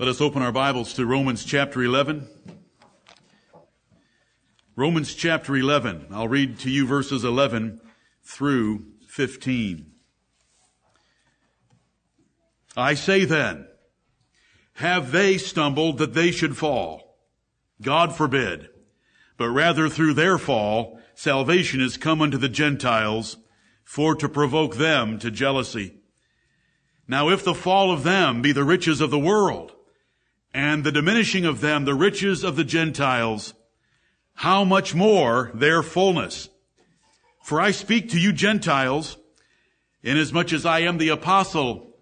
Let us open our Bibles to Romans chapter 11. Romans chapter 11. I'll read to you verses 11 through 15. I say then, have they stumbled that they should fall? God forbid. But rather through their fall, salvation is come unto the Gentiles for to provoke them to jealousy. Now if the fall of them be the riches of the world, and the diminishing of them the riches of the Gentiles, how much more their fullness? For I speak to you Gentiles, inasmuch as I am the apostle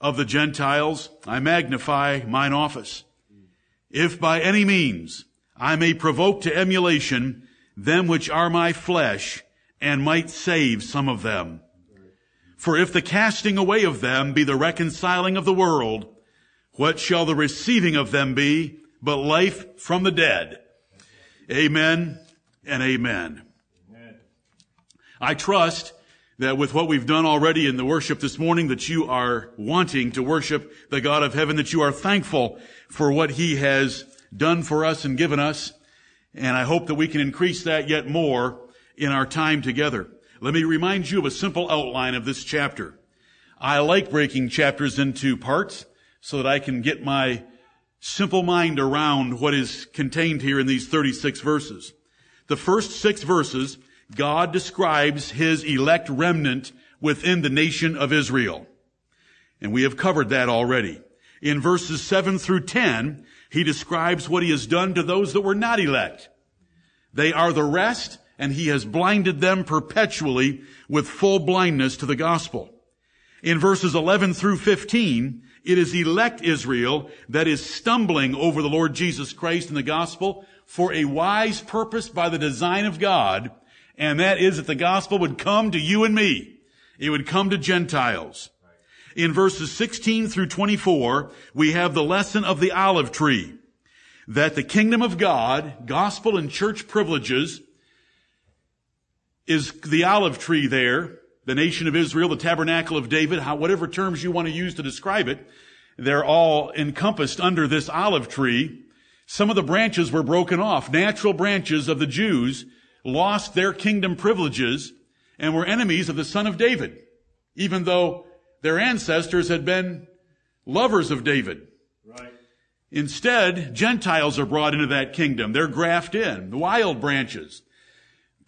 of the Gentiles, I magnify mine office. If by any means I may provoke to emulation them which are my flesh, and might save some of them. For if the casting away of them be the reconciling of the world, what shall the receiving of them be but life from the dead? Amen and amen. amen. I trust that with what we've done already in the worship this morning, that you are wanting to worship the God of heaven, that you are thankful for what he has done for us and given us. And I hope that we can increase that yet more in our time together. Let me remind you of a simple outline of this chapter. I like breaking chapters into parts so that I can get my simple mind around what is contained here in these 36 verses. The first six verses, God describes his elect remnant within the nation of Israel. And we have covered that already. In verses 7 through 10, he describes what he has done to those that were not elect. They are the rest and he has blinded them perpetually with full blindness to the gospel. In verses 11 through 15, it is elect Israel that is stumbling over the Lord Jesus Christ in the gospel for a wise purpose by the design of God, and that is that the gospel would come to you and me. It would come to Gentiles. In verses 16 through 24, we have the lesson of the olive tree. That the kingdom of God, gospel and church privileges, is the olive tree there, the nation of Israel, the tabernacle of David, how, whatever terms you want to use to describe it, they're all encompassed under this olive tree. Some of the branches were broken off. Natural branches of the Jews lost their kingdom privileges and were enemies of the son of David, even though their ancestors had been lovers of David. Right. Instead, Gentiles are brought into that kingdom. They're grafted in, the wild branches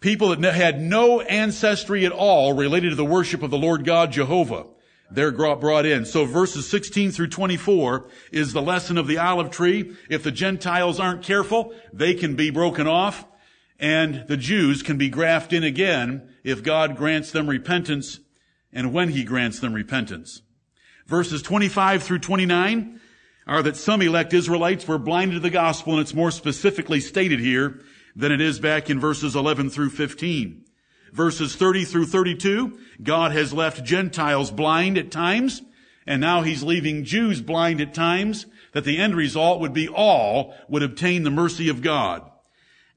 people that had no ancestry at all related to the worship of the Lord God Jehovah. They're brought in. So verses 16 through 24 is the lesson of the olive tree. If the Gentiles aren't careful, they can be broken off and the Jews can be grafted in again if God grants them repentance and when he grants them repentance. Verses 25 through 29 are that some elect Israelites were blinded to the gospel and it's more specifically stated here than it is back in verses 11 through 15. Verses 30 through 32, God has left Gentiles blind at times, and now he's leaving Jews blind at times, that the end result would be all would obtain the mercy of God.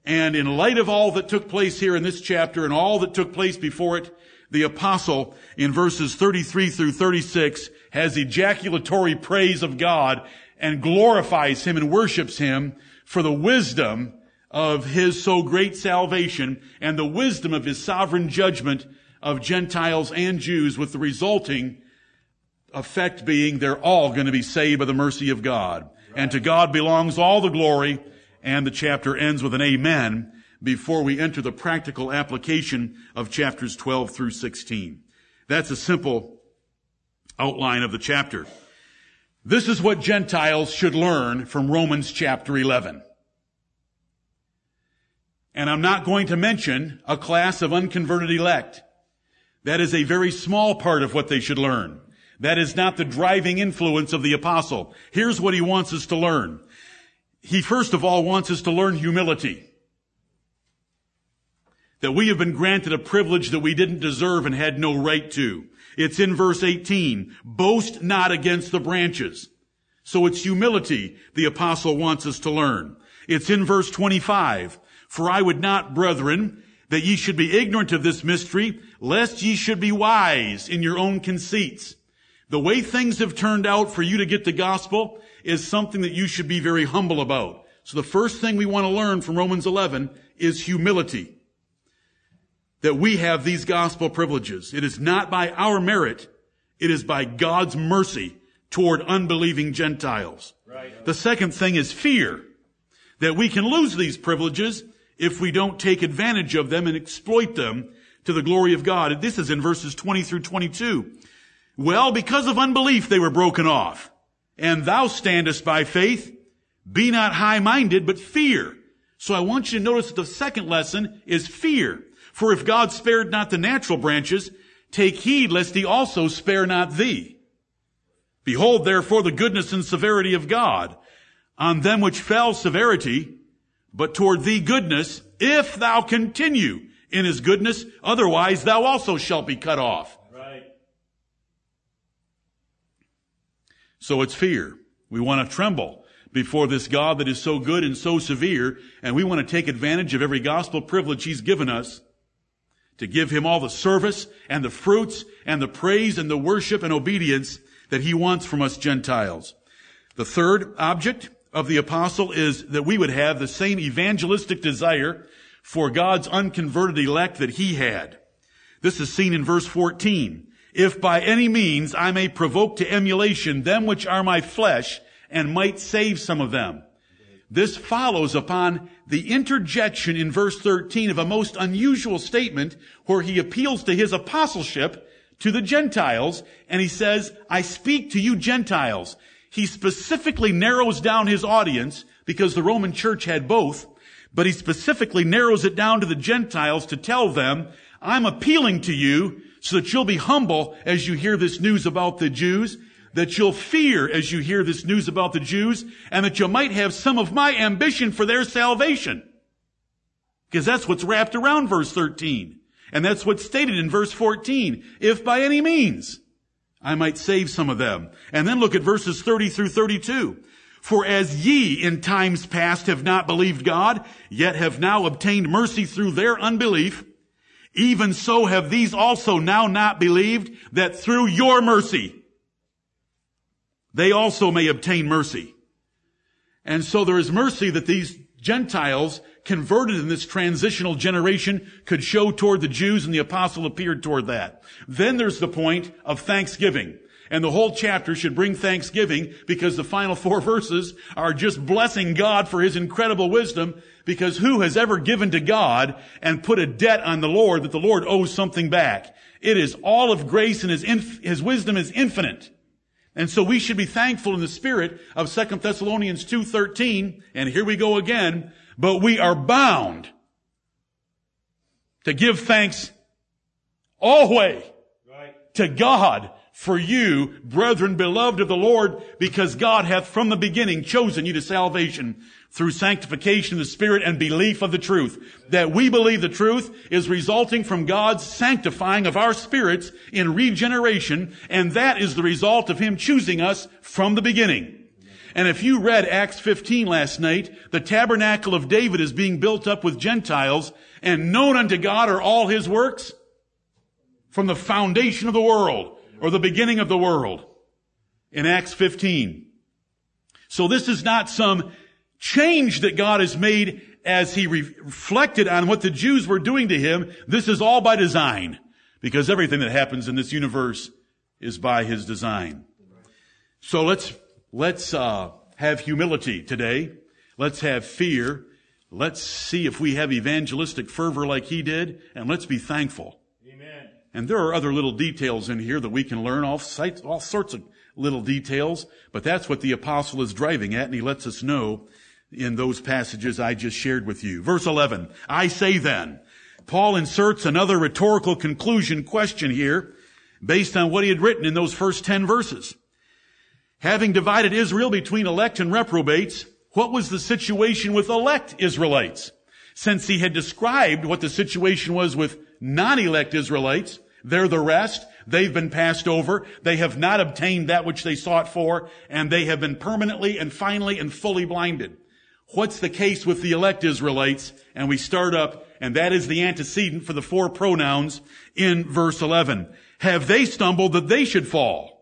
And in light of all that took place here in this chapter and all that took place before it, the apostle in verses 33 through 36 has ejaculatory praise of God and glorifies him and worships him for the wisdom of his so great salvation and the wisdom of his sovereign judgment of Gentiles and Jews with the resulting effect being they're all going to be saved by the mercy of God. And to God belongs all the glory and the chapter ends with an amen before we enter the practical application of chapters 12 through 16. That's a simple outline of the chapter. This is what Gentiles should learn from Romans chapter 11. And I'm not going to mention a class of unconverted elect. That is a very small part of what they should learn. That is not the driving influence of the apostle. Here's what he wants us to learn. He first of all wants us to learn humility. That we have been granted a privilege that we didn't deserve and had no right to. It's in verse 18. Boast not against the branches. So it's humility the apostle wants us to learn. It's in verse 25. For I would not, brethren, that ye should be ignorant of this mystery, lest ye should be wise in your own conceits. The way things have turned out for you to get the gospel is something that you should be very humble about. So the first thing we want to learn from Romans 11 is humility. That we have these gospel privileges. It is not by our merit. It is by God's mercy toward unbelieving Gentiles. Right. The second thing is fear. That we can lose these privileges if we don't take advantage of them and exploit them to the glory of God. This is in verses 20 through 22. Well, because of unbelief, they were broken off. And thou standest by faith. Be not high-minded, but fear. So I want you to notice that the second lesson is fear. For if God spared not the natural branches, take heed lest he also spare not thee. Behold therefore the goodness and severity of God. On them which fell severity, but toward thee goodness, if thou continue in his goodness, otherwise thou also shalt be cut off. Right. So it's fear. We want to tremble before this God that is so good and so severe, and we want to take advantage of every gospel privilege He's given us to give Him all the service and the fruits and the praise and the worship and obedience that He wants from us Gentiles. The third object of the apostle is that we would have the same evangelistic desire for God's unconverted elect that He had. This is seen in verse 14 if by any means I may provoke to emulation them which are my flesh and might save some of them. This follows upon the interjection in verse 13 of a most unusual statement where he appeals to his apostleship to the Gentiles and he says, I speak to you Gentiles. He specifically narrows down his audience because the Roman church had both, but he specifically narrows it down to the Gentiles to tell them, I'm appealing to you so that you'll be humble as you hear this news about the Jews, that you'll fear as you hear this news about the Jews, and that you might have some of my ambition for their salvation. Because that's what's wrapped around verse 13. And that's what's stated in verse 14. If by any means I might save some of them. And then look at verses 30 through 32. For as ye in times past have not believed God, yet have now obtained mercy through their unbelief, even so have these also now not believed that through your mercy, they also may obtain mercy. And so there is mercy that these Gentiles converted in this transitional generation could show toward the Jews and the apostle appeared toward that. Then there's the point of thanksgiving. And the whole chapter should bring thanksgiving because the final four verses are just blessing God for his incredible wisdom because who has ever given to God and put a debt on the Lord that the Lord owes something back? It is all of grace and his, inf- his wisdom is infinite. And so we should be thankful in the spirit of 2 Thessalonians 2.13, and here we go again, but we are bound to give thanks always right. to God for you, brethren beloved of the Lord, because God hath from the beginning chosen you to salvation through sanctification of the Spirit and belief of the truth. That we believe the truth is resulting from God's sanctifying of our spirits in regeneration, and that is the result of Him choosing us from the beginning. And if you read Acts 15 last night, the tabernacle of David is being built up with Gentiles, and known unto God are all His works from the foundation of the world or the beginning of the world in Acts 15. So this is not some change that God has made as he reflected on what the Jews were doing to him. This is all by design because everything that happens in this universe is by his design. So let's, let's, uh, have humility today. Let's have fear. Let's see if we have evangelistic fervor like he did and let's be thankful. Amen. And there are other little details in here that we can learn, all, all sorts of little details, but that's what the apostle is driving at, and he lets us know in those passages I just shared with you. Verse 11, I say then, Paul inserts another rhetorical conclusion question here based on what he had written in those first 10 verses. Having divided Israel between elect and reprobates, what was the situation with elect Israelites? Since he had described what the situation was with non-elect Israelites, they're the rest. They've been passed over. They have not obtained that which they sought for, and they have been permanently and finally and fully blinded. What's the case with the elect Israelites? And we start up, and that is the antecedent for the four pronouns in verse 11. Have they stumbled that they should fall?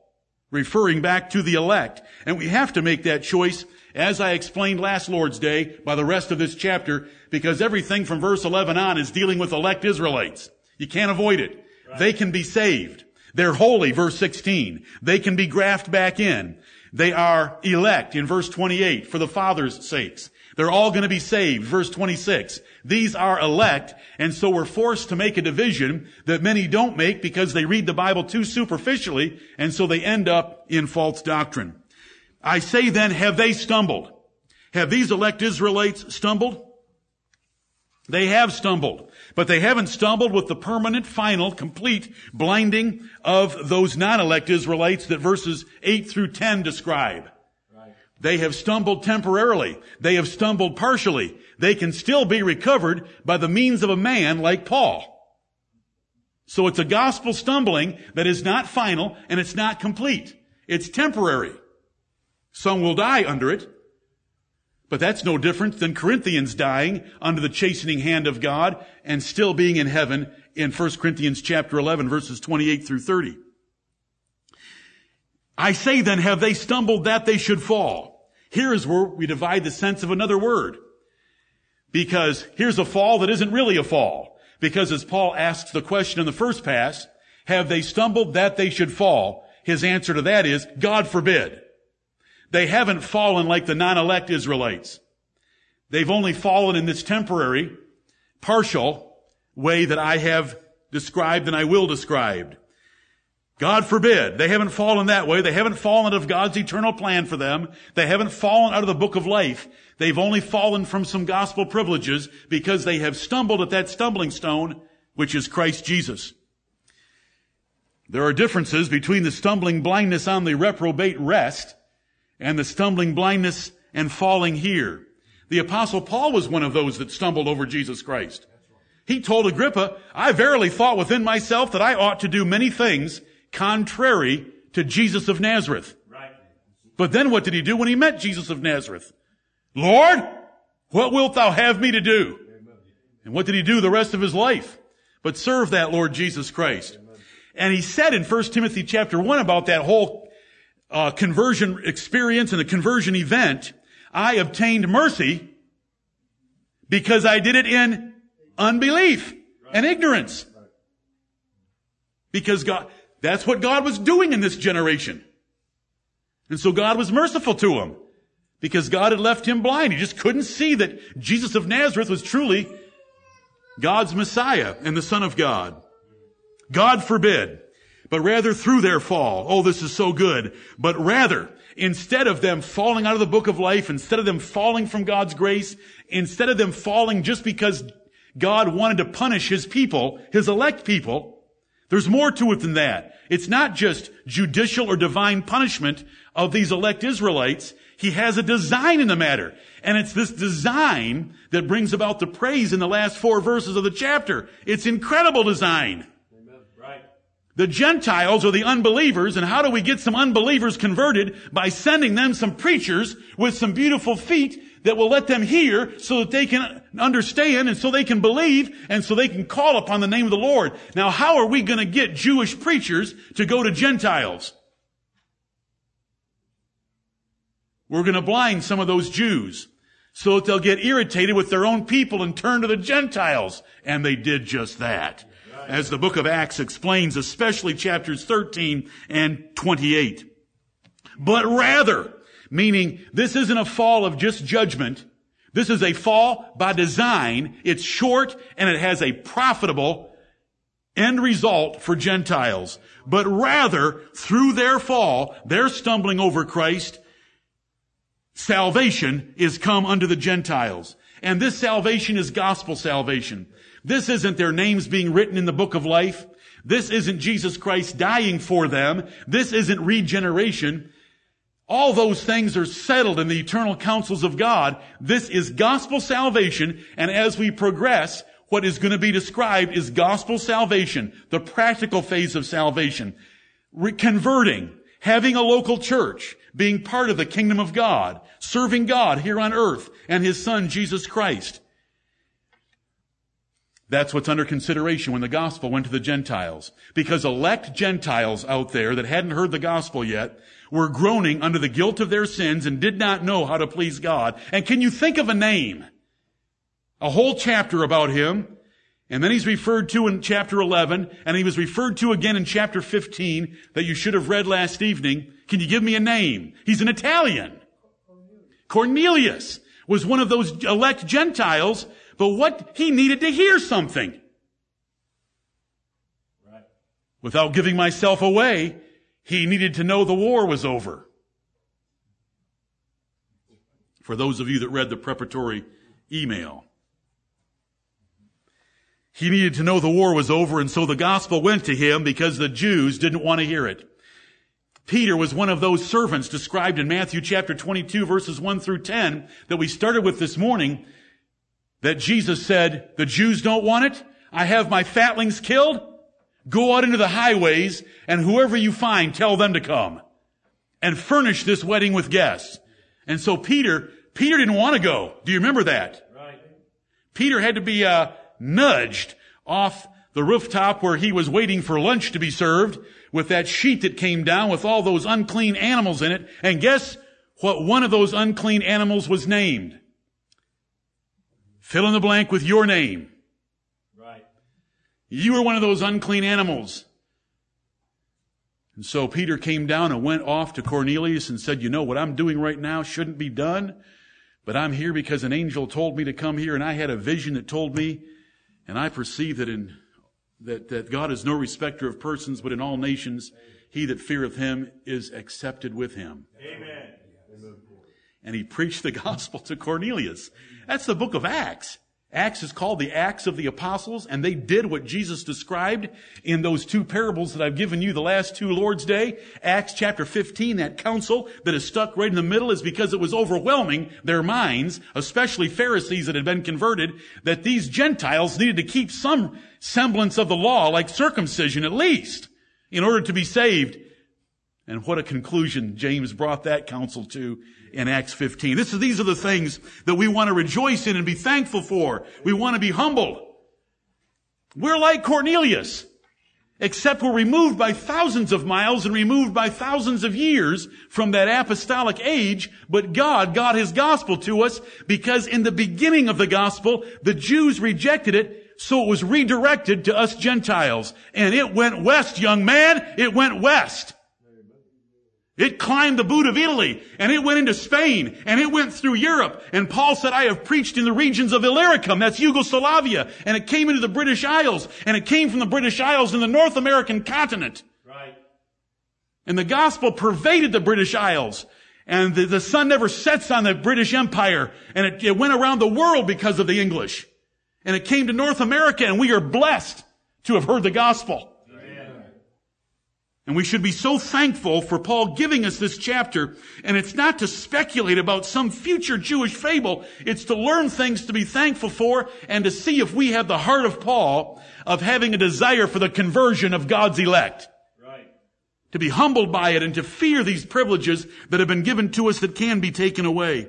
Referring back to the elect. And we have to make that choice, as I explained last Lord's Day, by the rest of this chapter, because everything from verse 11 on is dealing with elect Israelites. You can't avoid it. Right. They can be saved. They're holy, verse 16. They can be grafted back in. They are elect in verse 28 for the Father's sakes. They're all going to be saved. Verse 26. These are elect, and so we're forced to make a division that many don't make because they read the Bible too superficially, and so they end up in false doctrine. I say then, have they stumbled? Have these elect Israelites stumbled? They have stumbled, but they haven't stumbled with the permanent, final, complete blinding of those non-elect Israelites that verses 8 through 10 describe. They have stumbled temporarily. They have stumbled partially. They can still be recovered by the means of a man like Paul. So it's a gospel stumbling that is not final and it's not complete. It's temporary. Some will die under it, but that's no different than Corinthians dying under the chastening hand of God and still being in heaven in 1 Corinthians chapter 11 verses 28 through 30. I say then, have they stumbled that they should fall? Here is where we divide the sense of another word. Because here's a fall that isn't really a fall. Because as Paul asks the question in the first pass, have they stumbled that they should fall? His answer to that is, God forbid. They haven't fallen like the non-elect Israelites. They've only fallen in this temporary, partial way that I have described and I will describe. God forbid. They haven't fallen that way. They haven't fallen out of God's eternal plan for them. They haven't fallen out of the book of life. They've only fallen from some gospel privileges because they have stumbled at that stumbling stone, which is Christ Jesus. There are differences between the stumbling blindness on the reprobate rest and the stumbling blindness and falling here. The apostle Paul was one of those that stumbled over Jesus Christ. He told Agrippa, I verily thought within myself that I ought to do many things contrary to Jesus of Nazareth. Right. But then what did he do when he met Jesus of Nazareth? Lord, what wilt thou have me to do? And what did he do the rest of his life? But serve that Lord Jesus Christ. And he said in 1 Timothy chapter 1 about that whole uh, conversion experience and the conversion event, I obtained mercy because I did it in unbelief and ignorance. Because God, that's what God was doing in this generation. And so God was merciful to him because God had left him blind. He just couldn't see that Jesus of Nazareth was truly God's Messiah and the Son of God. God forbid, but rather through their fall. Oh, this is so good. But rather, instead of them falling out of the book of life, instead of them falling from God's grace, instead of them falling just because God wanted to punish his people, his elect people, there's more to it than that. It's not just judicial or divine punishment of these elect Israelites. He has a design in the matter. And it's this design that brings about the praise in the last four verses of the chapter. It's incredible design. The Gentiles are the unbelievers, and how do we get some unbelievers converted? By sending them some preachers with some beautiful feet that will let them hear so that they can understand and so they can believe and so they can call upon the name of the Lord. Now, how are we going to get Jewish preachers to go to Gentiles? We're going to blind some of those Jews so that they'll get irritated with their own people and turn to the Gentiles. And they did just that. As the book of Acts explains, especially chapters 13 and 28. But rather, Meaning, this isn't a fall of just judgment. This is a fall by design. It's short and it has a profitable end result for Gentiles. But rather, through their fall, their stumbling over Christ, salvation is come unto the Gentiles. And this salvation is gospel salvation. This isn't their names being written in the book of life. This isn't Jesus Christ dying for them. This isn't regeneration. All those things are settled in the eternal counsels of God. This is gospel salvation, and as we progress, what is going to be described is gospel salvation, the practical phase of salvation. Re- converting, having a local church, being part of the kingdom of God, serving God here on earth and His Son, Jesus Christ. That's what's under consideration when the gospel went to the Gentiles. Because elect Gentiles out there that hadn't heard the gospel yet were groaning under the guilt of their sins and did not know how to please God. And can you think of a name? A whole chapter about him. And then he's referred to in chapter 11, and he was referred to again in chapter 15 that you should have read last evening. Can you give me a name? He's an Italian. Cornelius was one of those elect Gentiles, but what he needed to hear something. Right. Without giving myself away, he needed to know the war was over. For those of you that read the preparatory email. He needed to know the war was over and so the gospel went to him because the Jews didn't want to hear it. Peter was one of those servants described in Matthew chapter 22 verses 1 through 10 that we started with this morning that Jesus said, the Jews don't want it. I have my fatlings killed. Go out into the highways and whoever you find, tell them to come and furnish this wedding with guests. And so Peter, Peter didn't want to go. Do you remember that? Right. Peter had to be, uh, nudged off the rooftop where he was waiting for lunch to be served with that sheet that came down with all those unclean animals in it. And guess what one of those unclean animals was named? Fill in the blank with your name. Right. You were one of those unclean animals. And so Peter came down and went off to Cornelius and said, you know, what I'm doing right now shouldn't be done, but I'm here because an angel told me to come here and I had a vision that told me and I perceive that in that, that God is no respecter of persons, but in all nations, he that feareth him is accepted with him. Amen. And he preached the gospel to Cornelius. That's the book of Acts. Acts is called the Acts of the Apostles, and they did what Jesus described in those two parables that I've given you the last two Lord's Day. Acts chapter 15, that council that is stuck right in the middle is because it was overwhelming their minds, especially Pharisees that had been converted, that these Gentiles needed to keep some semblance of the law, like circumcision at least, in order to be saved. And what a conclusion James brought that council to in Acts 15. This is, these are the things that we want to rejoice in and be thankful for. We want to be humbled. We're like Cornelius, except we're removed by thousands of miles and removed by thousands of years from that apostolic age, but God got His gospel to us because in the beginning of the gospel, the Jews rejected it so it was redirected to us Gentiles. And it went west, young man. It went west. It climbed the boot of Italy and it went into Spain and it went through Europe. And Paul said, I have preached in the regions of Illyricum, that's Yugoslavia, and it came into the British Isles and it came from the British Isles in the North American continent. Right. And the gospel pervaded the British Isles and the, the sun never sets on the British Empire and it, it went around the world because of the English. And it came to North America and we are blessed to have heard the gospel. And we should be so thankful for Paul giving us this chapter. And it's not to speculate about some future Jewish fable. It's to learn things to be thankful for and to see if we have the heart of Paul of having a desire for the conversion of God's elect. Right. To be humbled by it and to fear these privileges that have been given to us that can be taken away.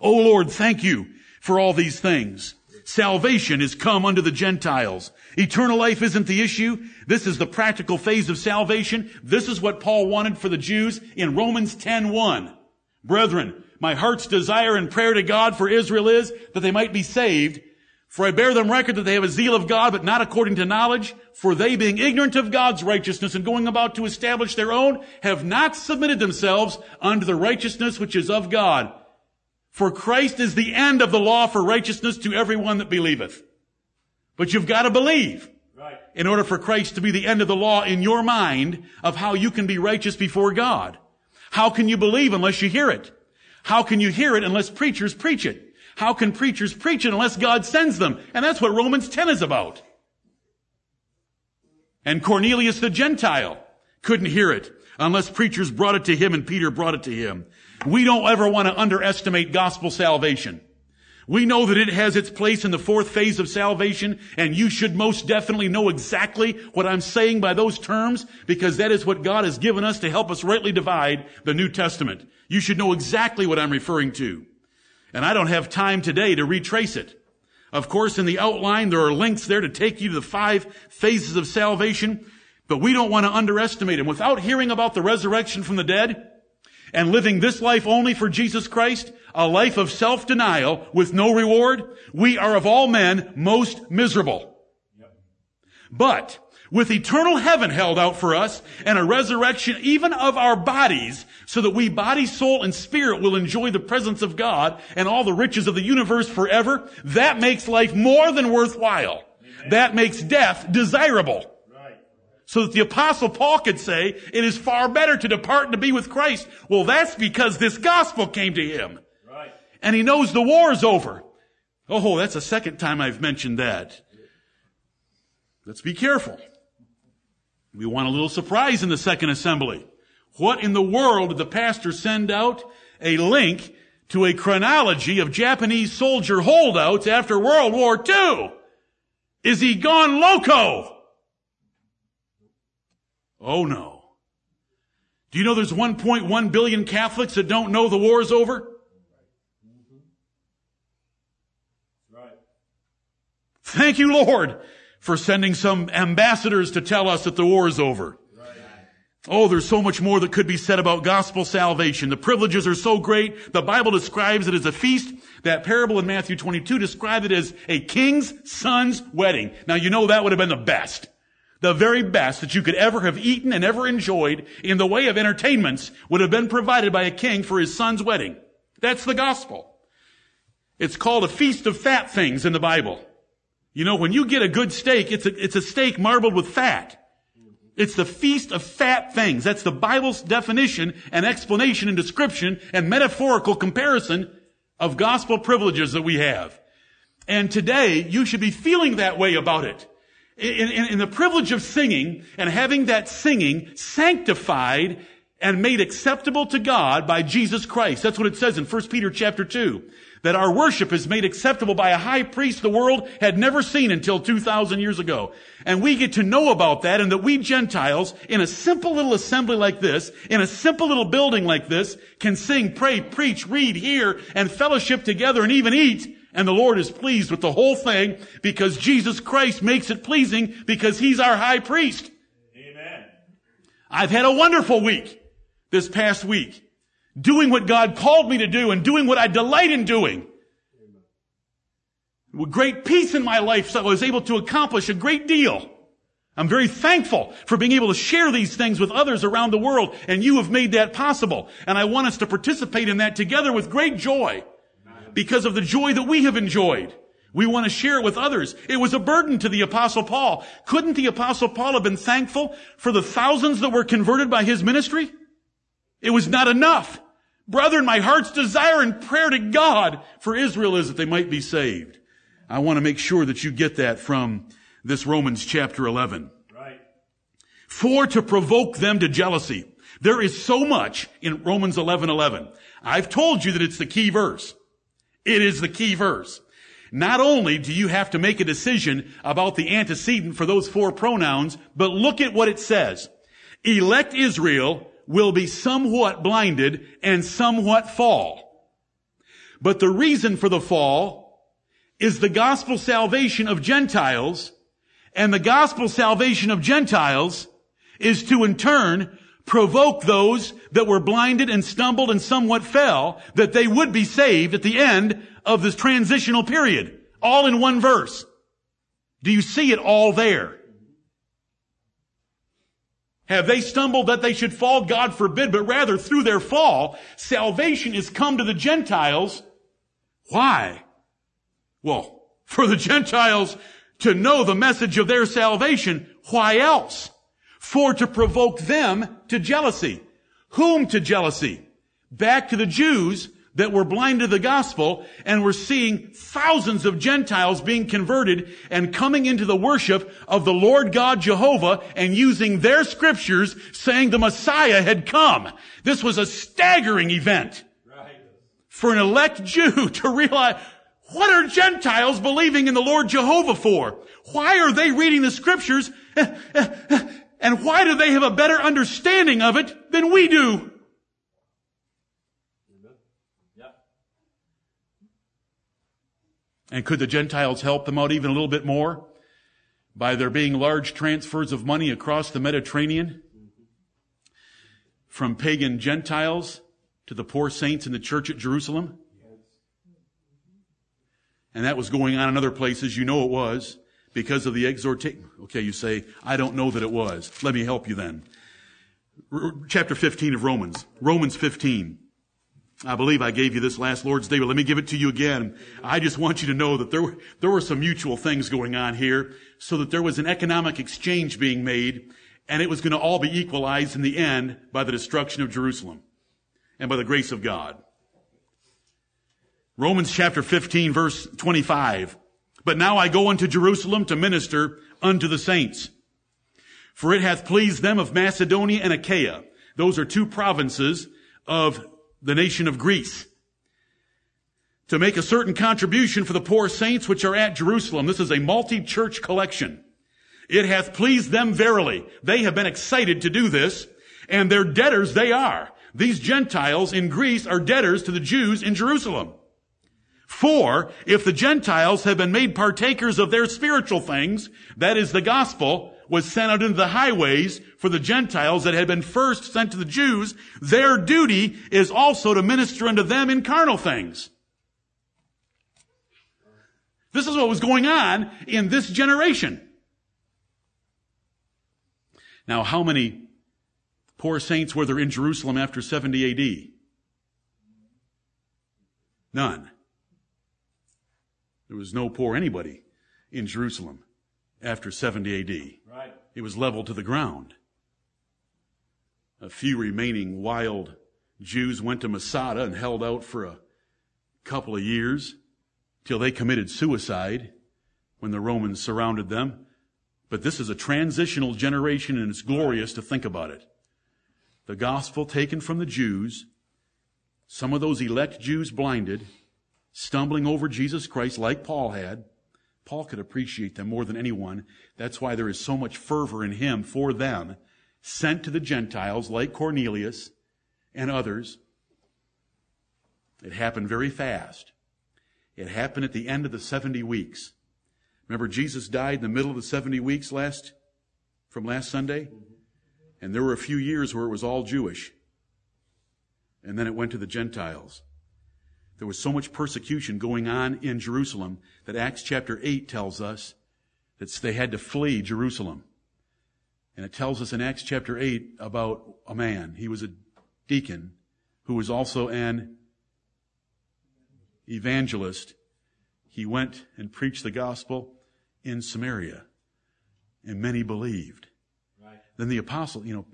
Oh Lord, thank you for all these things. Salvation is come unto the Gentiles. Eternal life isn't the issue. This is the practical phase of salvation. This is what Paul wanted for the Jews in Romans 10:1. Brethren, my heart's desire and prayer to God for Israel is that they might be saved. For I bear them record that they have a zeal of God, but not according to knowledge. For they, being ignorant of God's righteousness and going about to establish their own, have not submitted themselves unto the righteousness which is of God. For Christ is the end of the law for righteousness to everyone that believeth. But you've got to believe. Right. In order for Christ to be the end of the law in your mind of how you can be righteous before God. How can you believe unless you hear it? How can you hear it unless preachers preach it? How can preachers preach it unless God sends them? And that's what Romans 10 is about. And Cornelius the Gentile couldn't hear it unless preachers brought it to him and Peter brought it to him. We don't ever want to underestimate gospel salvation. We know that it has its place in the fourth phase of salvation, and you should most definitely know exactly what I'm saying by those terms, because that is what God has given us to help us rightly divide the New Testament. You should know exactly what I'm referring to. And I don't have time today to retrace it. Of course, in the outline, there are links there to take you to the five phases of salvation, but we don't want to underestimate them. Without hearing about the resurrection from the dead and living this life only for Jesus Christ, a life of self-denial with no reward, we are of all men most miserable. But with eternal heaven held out for us and a resurrection even of our bodies so that we body, soul, and spirit will enjoy the presence of God and all the riches of the universe forever, that makes life more than worthwhile. Amen. That makes death desirable. Right. So that the apostle Paul could say, it is far better to depart and to be with Christ. Well, that's because this gospel came to him. And he knows the war is over. Oh, that's the second time I've mentioned that. Let's be careful. We want a little surprise in the second assembly. What in the world did the pastor send out? A link to a chronology of Japanese soldier holdouts after World War II. Is he gone loco? Oh no. Do you know there's 1.1 billion Catholics that don't know the war's over? Thank you, Lord for sending some ambassadors to tell us that the war is over. Oh, there's so much more that could be said about gospel salvation. The privileges are so great. The Bible describes it as a feast. That parable in Matthew 22 described it as a king's son's wedding. Now you know that would have been the best. The very best that you could ever have eaten and ever enjoyed in the way of entertainments would have been provided by a king for his son's wedding. That's the gospel. It's called a feast of fat things in the Bible. You know, when you get a good steak, it's a, it's a steak marbled with fat. It's the feast of fat things. That's the Bible's definition and explanation and description and metaphorical comparison of gospel privileges that we have. And today, you should be feeling that way about it. In, in, in, the privilege of singing and having that singing sanctified and made acceptable to God by Jesus Christ. That's what it says in 1 Peter chapter 2 that our worship is made acceptable by a high priest the world had never seen until 2,000 years ago. And we get to know about that and that we Gentiles, in a simple little assembly like this, in a simple little building like this, can sing, pray, preach, read, hear, and fellowship together and even eat. And the Lord is pleased with the whole thing because Jesus Christ makes it pleasing because He's our high priest. Amen. I've had a wonderful week this past week doing what God called me to do and doing what I delight in doing. With great peace in my life, so I was able to accomplish a great deal. I'm very thankful for being able to share these things with others around the world, and you have made that possible. And I want us to participate in that together with great joy because of the joy that we have enjoyed. We want to share it with others. It was a burden to the apostle Paul. Couldn't the apostle Paul have been thankful for the thousands that were converted by his ministry? It was not enough. Brethren, my heart's desire and prayer to God for Israel is that they might be saved. I want to make sure that you get that from this Romans chapter 11. Right. For to provoke them to jealousy. There is so much in Romans 11, 11. I've told you that it's the key verse. It is the key verse. Not only do you have to make a decision about the antecedent for those four pronouns, but look at what it says. Elect Israel will be somewhat blinded and somewhat fall. But the reason for the fall is the gospel salvation of Gentiles and the gospel salvation of Gentiles is to in turn provoke those that were blinded and stumbled and somewhat fell that they would be saved at the end of this transitional period. All in one verse. Do you see it all there? Have they stumbled that they should fall? God forbid, but rather through their fall, salvation is come to the Gentiles. Why? Well, for the Gentiles to know the message of their salvation. Why else? For to provoke them to jealousy. Whom to jealousy? Back to the Jews that were blind to the gospel and were seeing thousands of Gentiles being converted and coming into the worship of the Lord God Jehovah and using their scriptures saying the Messiah had come. This was a staggering event for an elect Jew to realize what are Gentiles believing in the Lord Jehovah for? Why are they reading the scriptures and why do they have a better understanding of it than we do? And could the Gentiles help them out even a little bit more? By there being large transfers of money across the Mediterranean from pagan Gentiles to the poor saints in the church at Jerusalem? And that was going on in other places. You know it was because of the exhortation. Okay, you say, I don't know that it was. Let me help you then. R- chapter 15 of Romans. Romans 15. I believe I gave you this last Lord's Day, but let me give it to you again. I just want you to know that there were, there were some mutual things going on here so that there was an economic exchange being made and it was going to all be equalized in the end by the destruction of Jerusalem and by the grace of God. Romans chapter 15 verse 25. But now I go unto Jerusalem to minister unto the saints. For it hath pleased them of Macedonia and Achaia. Those are two provinces of the nation of Greece. To make a certain contribution for the poor saints which are at Jerusalem. This is a multi-church collection. It hath pleased them verily. They have been excited to do this, and their debtors they are. These Gentiles in Greece are debtors to the Jews in Jerusalem. For if the Gentiles have been made partakers of their spiritual things, that is the gospel, was sent out into the highways for the Gentiles that had been first sent to the Jews, their duty is also to minister unto them in carnal things. This is what was going on in this generation. Now, how many poor saints were there in Jerusalem after 70 AD? None. There was no poor anybody in Jerusalem after 70 AD. Right. It was leveled to the ground. A few remaining wild Jews went to Masada and held out for a couple of years till they committed suicide when the Romans surrounded them. But this is a transitional generation and it's glorious to think about it. The gospel taken from the Jews, some of those elect Jews blinded, stumbling over Jesus Christ like Paul had. Paul could appreciate them more than anyone. That's why there is so much fervor in him for them, sent to the Gentiles like Cornelius and others. It happened very fast. It happened at the end of the 70 weeks. Remember, Jesus died in the middle of the 70 weeks last, from last Sunday? And there were a few years where it was all Jewish. And then it went to the Gentiles. There was so much persecution going on in Jerusalem that Acts chapter 8 tells us that they had to flee Jerusalem. And it tells us in Acts chapter 8 about a man. He was a deacon who was also an evangelist. He went and preached the gospel in Samaria, and many believed. Right. Then the apostle, you know,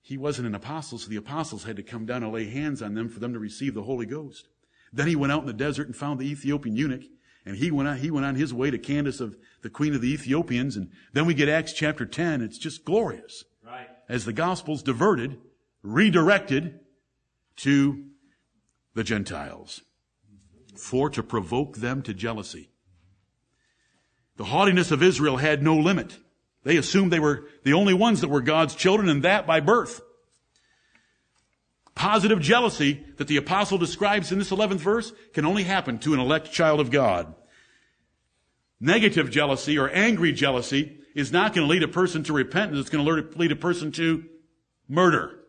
he wasn't an apostle, so the apostles had to come down and lay hands on them for them to receive the Holy Ghost. Then he went out in the desert and found the Ethiopian eunuch, and he went on, he went on his way to Candace of the queen of the Ethiopians, and then we get Acts chapter 10. It's just glorious. Right. As the gospel's diverted, redirected to the Gentiles. For to provoke them to jealousy. The haughtiness of Israel had no limit. They assumed they were the only ones that were God's children, and that by birth positive jealousy that the apostle describes in this 11th verse can only happen to an elect child of God. Negative jealousy or angry jealousy is not going to lead a person to repentance. It's going to lead a person to murder.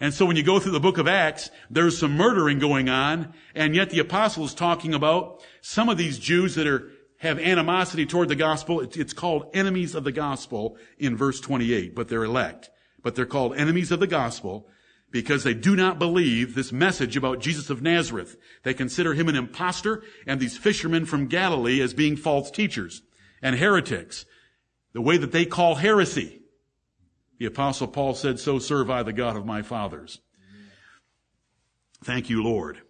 And so when you go through the book of Acts, there's some murdering going on, and yet the apostle is talking about some of these Jews that are have animosity toward the gospel. It's called enemies of the gospel in verse 28, but they're elect. But they're called enemies of the gospel because they do not believe this message about Jesus of Nazareth. They consider him an impostor and these fishermen from Galilee as being false teachers and heretics. The way that they call heresy. The apostle Paul said, so serve I the God of my fathers. Thank you, Lord.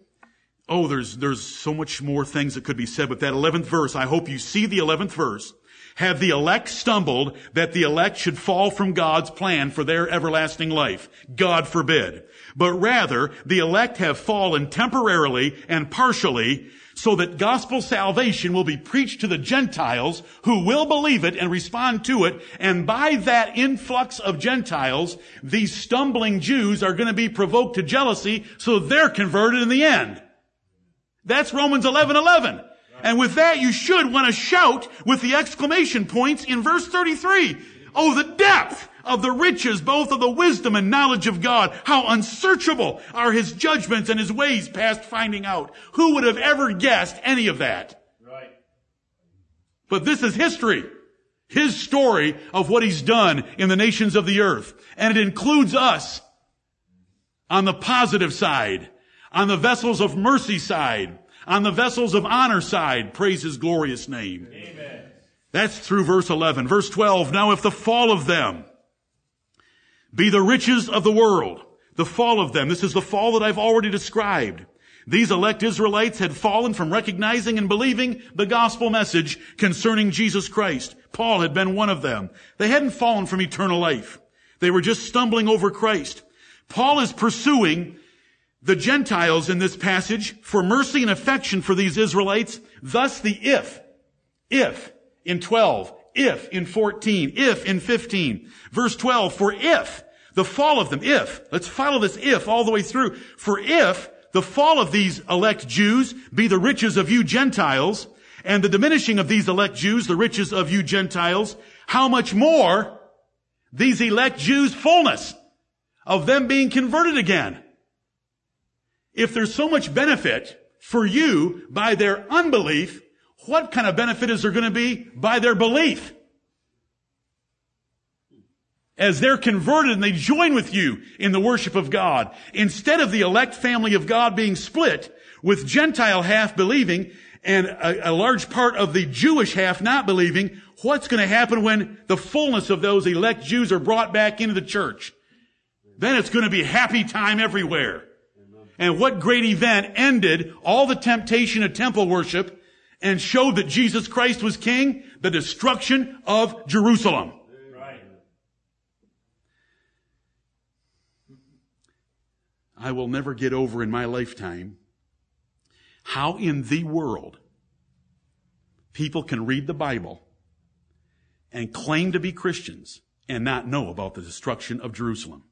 Oh, there's, there's so much more things that could be said, but that 11th verse, I hope you see the 11th verse have the elect stumbled that the elect should fall from God's plan for their everlasting life? God forbid. But rather, the elect have fallen temporarily and partially so that gospel salvation will be preached to the Gentiles who will believe it and respond to it. And by that influx of Gentiles, these stumbling Jews are going to be provoked to jealousy so they're converted in the end. That's Romans 11, 11. And with that, you should want to shout with the exclamation points in verse 33. Oh, the depth of the riches, both of the wisdom and knowledge of God. How unsearchable are his judgments and his ways past finding out. Who would have ever guessed any of that? Right. But this is history. His story of what he's done in the nations of the earth. And it includes us on the positive side, on the vessels of mercy side, on the vessels of honor side. Praise his glorious name. Amen. That's through verse 11. Verse 12. Now if the fall of them be the riches of the world, the fall of them. This is the fall that I've already described. These elect Israelites had fallen from recognizing and believing the gospel message concerning Jesus Christ. Paul had been one of them. They hadn't fallen from eternal life. They were just stumbling over Christ. Paul is pursuing the Gentiles in this passage for mercy and affection for these Israelites. Thus the if, if in 12, if in 14, if in 15. Verse 12, for if the fall of them, if, let's follow this if all the way through. For if the fall of these elect Jews be the riches of you Gentiles, and the diminishing of these elect Jews, the riches of you Gentiles, how much more these elect Jews' fullness of them being converted again. If there's so much benefit for you by their unbelief, what kind of benefit is there going to be by their belief? As they're converted and they join with you in the worship of God, instead of the elect family of God being split with Gentile half believing and a, a large part of the Jewish half not believing, what's going to happen when the fullness of those elect Jews are brought back into the church? Then it's going to be happy time everywhere. And what great event ended all the temptation of temple worship and showed that Jesus Christ was king? The destruction of Jerusalem. I will never get over in my lifetime how in the world people can read the Bible and claim to be Christians and not know about the destruction of Jerusalem.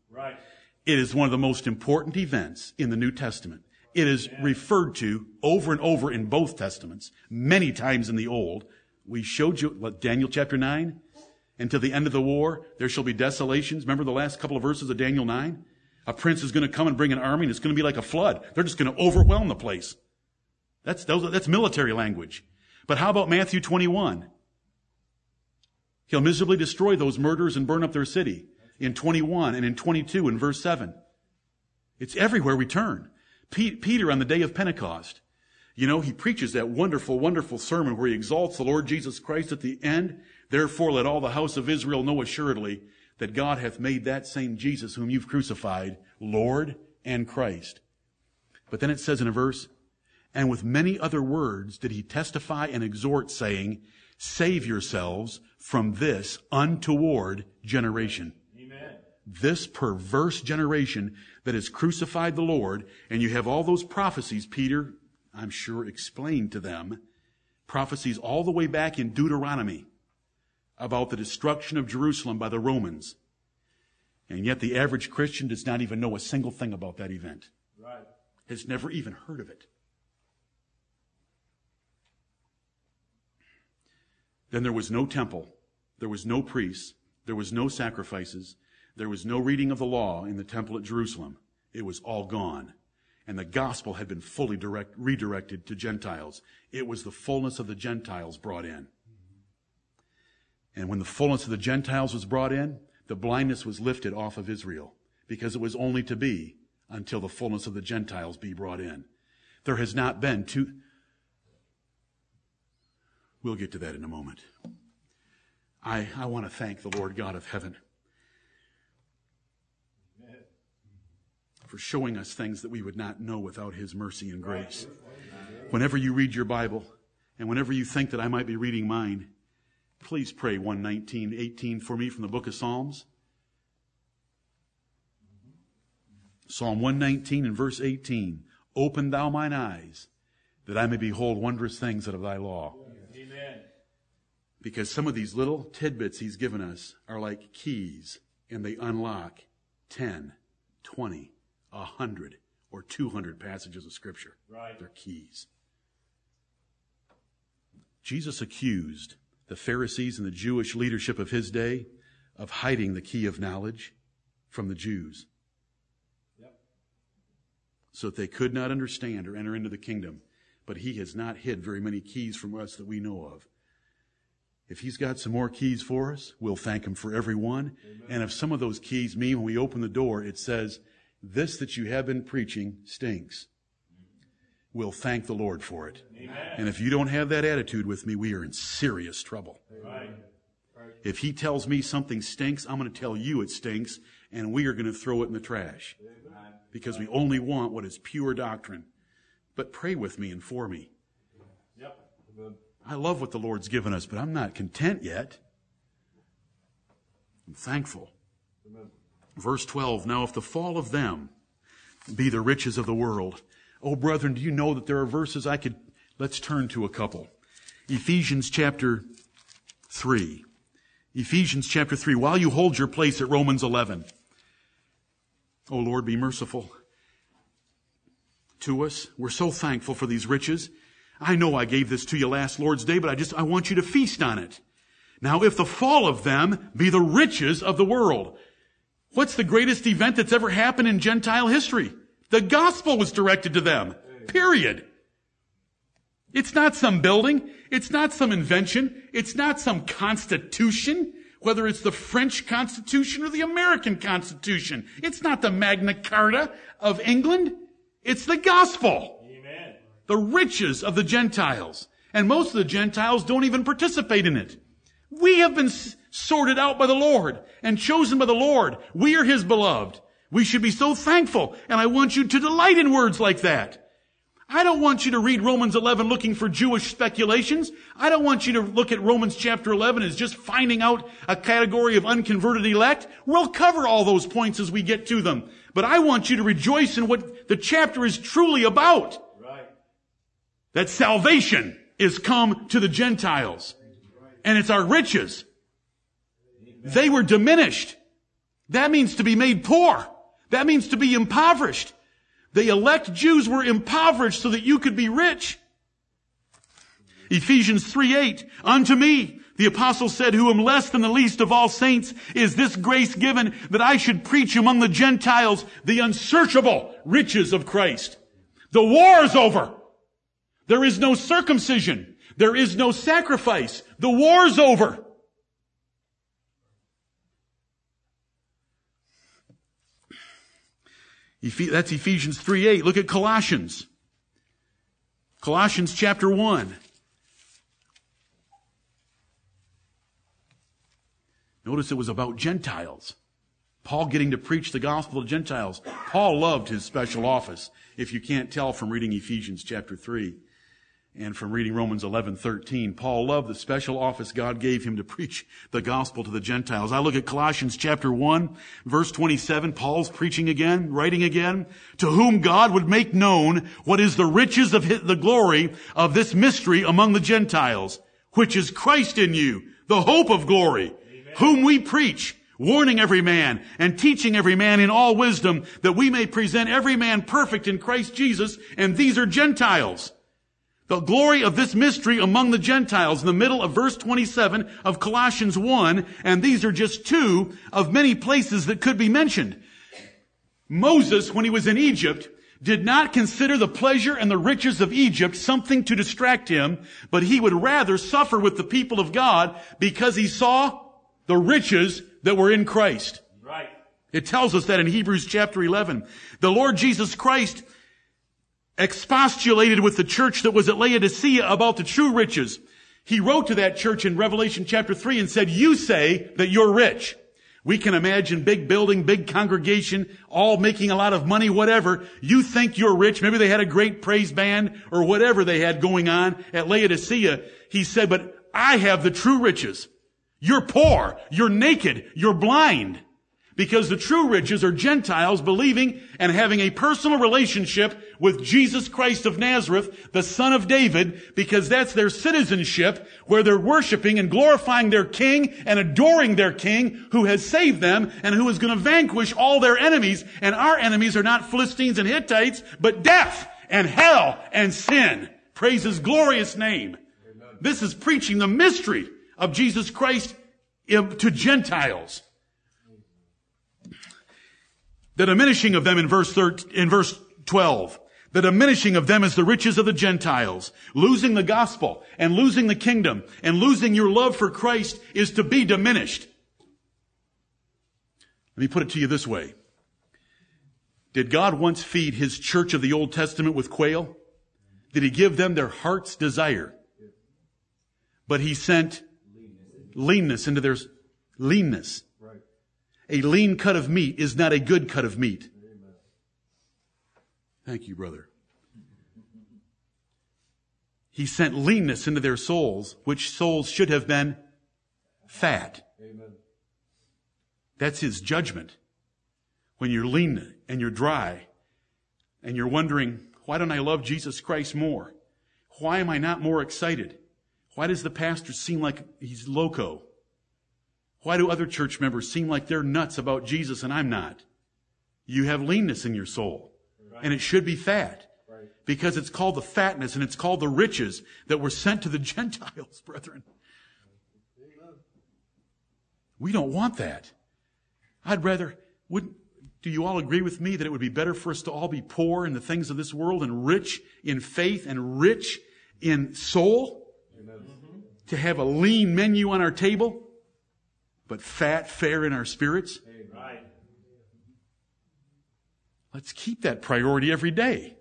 It is one of the most important events in the New Testament. It is referred to over and over in both testaments, many times in the Old. We showed you what, Daniel chapter 9. Until the end of the war, there shall be desolations. Remember the last couple of verses of Daniel 9? A prince is going to come and bring an army and it's going to be like a flood. They're just going to overwhelm the place. That's, that's military language. But how about Matthew 21? He'll miserably destroy those murderers and burn up their city in 21 and in 22 in verse 7. It's everywhere we turn. Peter on the day of Pentecost, you know, he preaches that wonderful, wonderful sermon where he exalts the Lord Jesus Christ at the end. Therefore, let all the house of Israel know assuredly that God hath made that same Jesus whom you've crucified Lord and Christ. But then it says in a verse, and with many other words did he testify and exhort saying, save yourselves from this untoward generation. This perverse generation that has crucified the Lord, and you have all those prophecies Peter, I'm sure, explained to them. Prophecies all the way back in Deuteronomy about the destruction of Jerusalem by the Romans. And yet the average Christian does not even know a single thing about that event. Right. Has never even heard of it. Then there was no temple. There was no priests. There was no sacrifices. There was no reading of the law in the temple at Jerusalem. It was all gone. And the gospel had been fully direct, redirected to Gentiles. It was the fullness of the Gentiles brought in. And when the fullness of the Gentiles was brought in, the blindness was lifted off of Israel because it was only to be until the fullness of the Gentiles be brought in. There has not been two. We'll get to that in a moment. I, I want to thank the Lord God of heaven for showing us things that we would not know without His mercy and grace. Whenever you read your Bible, and whenever you think that I might be reading mine, please pray 119, 18 for me from the book of Psalms. Psalm 119 and verse 18. Open thou mine eyes that I may behold wondrous things out of thy law. Amen. Because some of these little tidbits he's given us are like keys and they unlock 10, 20, a hundred or 200 passages of scripture. Right. They're keys. Jesus accused the Pharisees and the Jewish leadership of his day of hiding the key of knowledge from the Jews. So that they could not understand or enter into the kingdom. But he has not hid very many keys from us that we know of. If he's got some more keys for us, we'll thank him for every one. Amen. And if some of those keys mean when we open the door, it says, this that you have been preaching stinks, we'll thank the Lord for it. Amen. And if you don't have that attitude with me, we are in serious trouble. Right. If he tells me something stinks, I'm going to tell you it stinks, and we are going to throw it in the trash. Because we only want what is pure doctrine. But pray with me and for me. Yep. I love what the Lord's given us, but I'm not content yet. I'm thankful. Verse 12, now if the fall of them be the riches of the world. Oh, brethren, do you know that there are verses I could, let's turn to a couple. Ephesians chapter 3. Ephesians chapter 3. While you hold your place at Romans 11. Oh Lord, be merciful to us. We're so thankful for these riches. I know I gave this to you last Lord's Day, but I just, I want you to feast on it. Now, if the fall of them be the riches of the world, what's the greatest event that's ever happened in Gentile history? The gospel was directed to them. Period. It's not some building. It's not some invention. It's not some constitution, whether it's the French Constitution or the American Constitution. It's not the Magna Carta of England. It's the gospel Amen. the riches of the Gentiles. And most of the Gentiles don't even participate in it. We have been sorted out by the Lord and chosen by the Lord. We are His beloved. We should be so thankful. And I want you to delight in words like that. I don't want you to read Romans 11 looking for Jewish speculations. I don't want you to look at Romans chapter 11 as just finding out a category of unconverted elect. We'll cover all those points as we get to them. But I want you to rejoice in what the chapter is truly about that salvation is come to the Gentiles. And it's our riches. They were diminished. That means to be made poor. That means to be impoverished. The elect Jews were impoverished so that you could be rich. Ephesians 3, 8, unto me, the apostle said, who am less than the least of all saints, is this grace given that I should preach among the Gentiles the unsearchable riches of Christ. The war is over. There is no circumcision. There is no sacrifice. The war's over. That's Ephesians 3 8. Look at Colossians. Colossians chapter 1. Notice it was about Gentiles. Paul getting to preach the gospel to Gentiles. Paul loved his special office, if you can't tell from reading Ephesians chapter 3 and from reading Romans 11:13, Paul loved the special office God gave him to preach the gospel to the Gentiles. I look at Colossians chapter 1, verse 27, Paul's preaching again, writing again, to whom God would make known what is the riches of his, the glory of this mystery among the Gentiles, which is Christ in you, the hope of glory, Amen. whom we preach, warning every man and teaching every man in all wisdom that we may present every man perfect in Christ Jesus, and these are Gentiles. The glory of this mystery among the Gentiles in the middle of verse 27 of Colossians 1, and these are just two of many places that could be mentioned. Moses, when he was in Egypt, did not consider the pleasure and the riches of Egypt something to distract him, but he would rather suffer with the people of God because he saw the riches that were in Christ. Right. It tells us that in Hebrews chapter 11. The Lord Jesus Christ expostulated with the church that was at Laodicea about the true riches. He wrote to that church in Revelation chapter 3 and said, you say that you're rich. We can imagine big building, big congregation, all making a lot of money, whatever. You think you're rich. Maybe they had a great praise band or whatever they had going on at Laodicea. He said, but I have the true riches. You're poor. You're naked. You're blind. Because the true riches are Gentiles believing and having a personal relationship with Jesus Christ of Nazareth, the son of David, because that's their citizenship where they're worshiping and glorifying their king and adoring their king who has saved them and who is going to vanquish all their enemies. And our enemies are not Philistines and Hittites, but death and hell and sin. Praise his glorious name. this is preaching the mystery of Jesus Christ um, to Gentiles. The diminishing of them in verse 13, in verse 12. The diminishing of them is the riches of the Gentiles. Losing the gospel and losing the kingdom and losing your love for Christ is to be diminished. Let me put it to you this way. Did God once feed his church of the Old Testament with quail? Did he give them their heart's desire? But he sent leanness into their leanness. A lean cut of meat is not a good cut of meat. Thank you, brother. He sent leanness into their souls, which souls should have been fat. Amen. That's his judgment. When you're lean and you're dry and you're wondering, why don't I love Jesus Christ more? Why am I not more excited? Why does the pastor seem like he's loco? Why do other church members seem like they're nuts about Jesus and I'm not? You have leanness in your soul. And it should be fat. Because it's called the fatness and it's called the riches that were sent to the Gentiles, brethren. We don't want that. I'd rather, wouldn't, do you all agree with me that it would be better for us to all be poor in the things of this world and rich in faith and rich in soul? Amen. To have a lean menu on our table, but fat fare in our spirits? Let's keep that priority every day.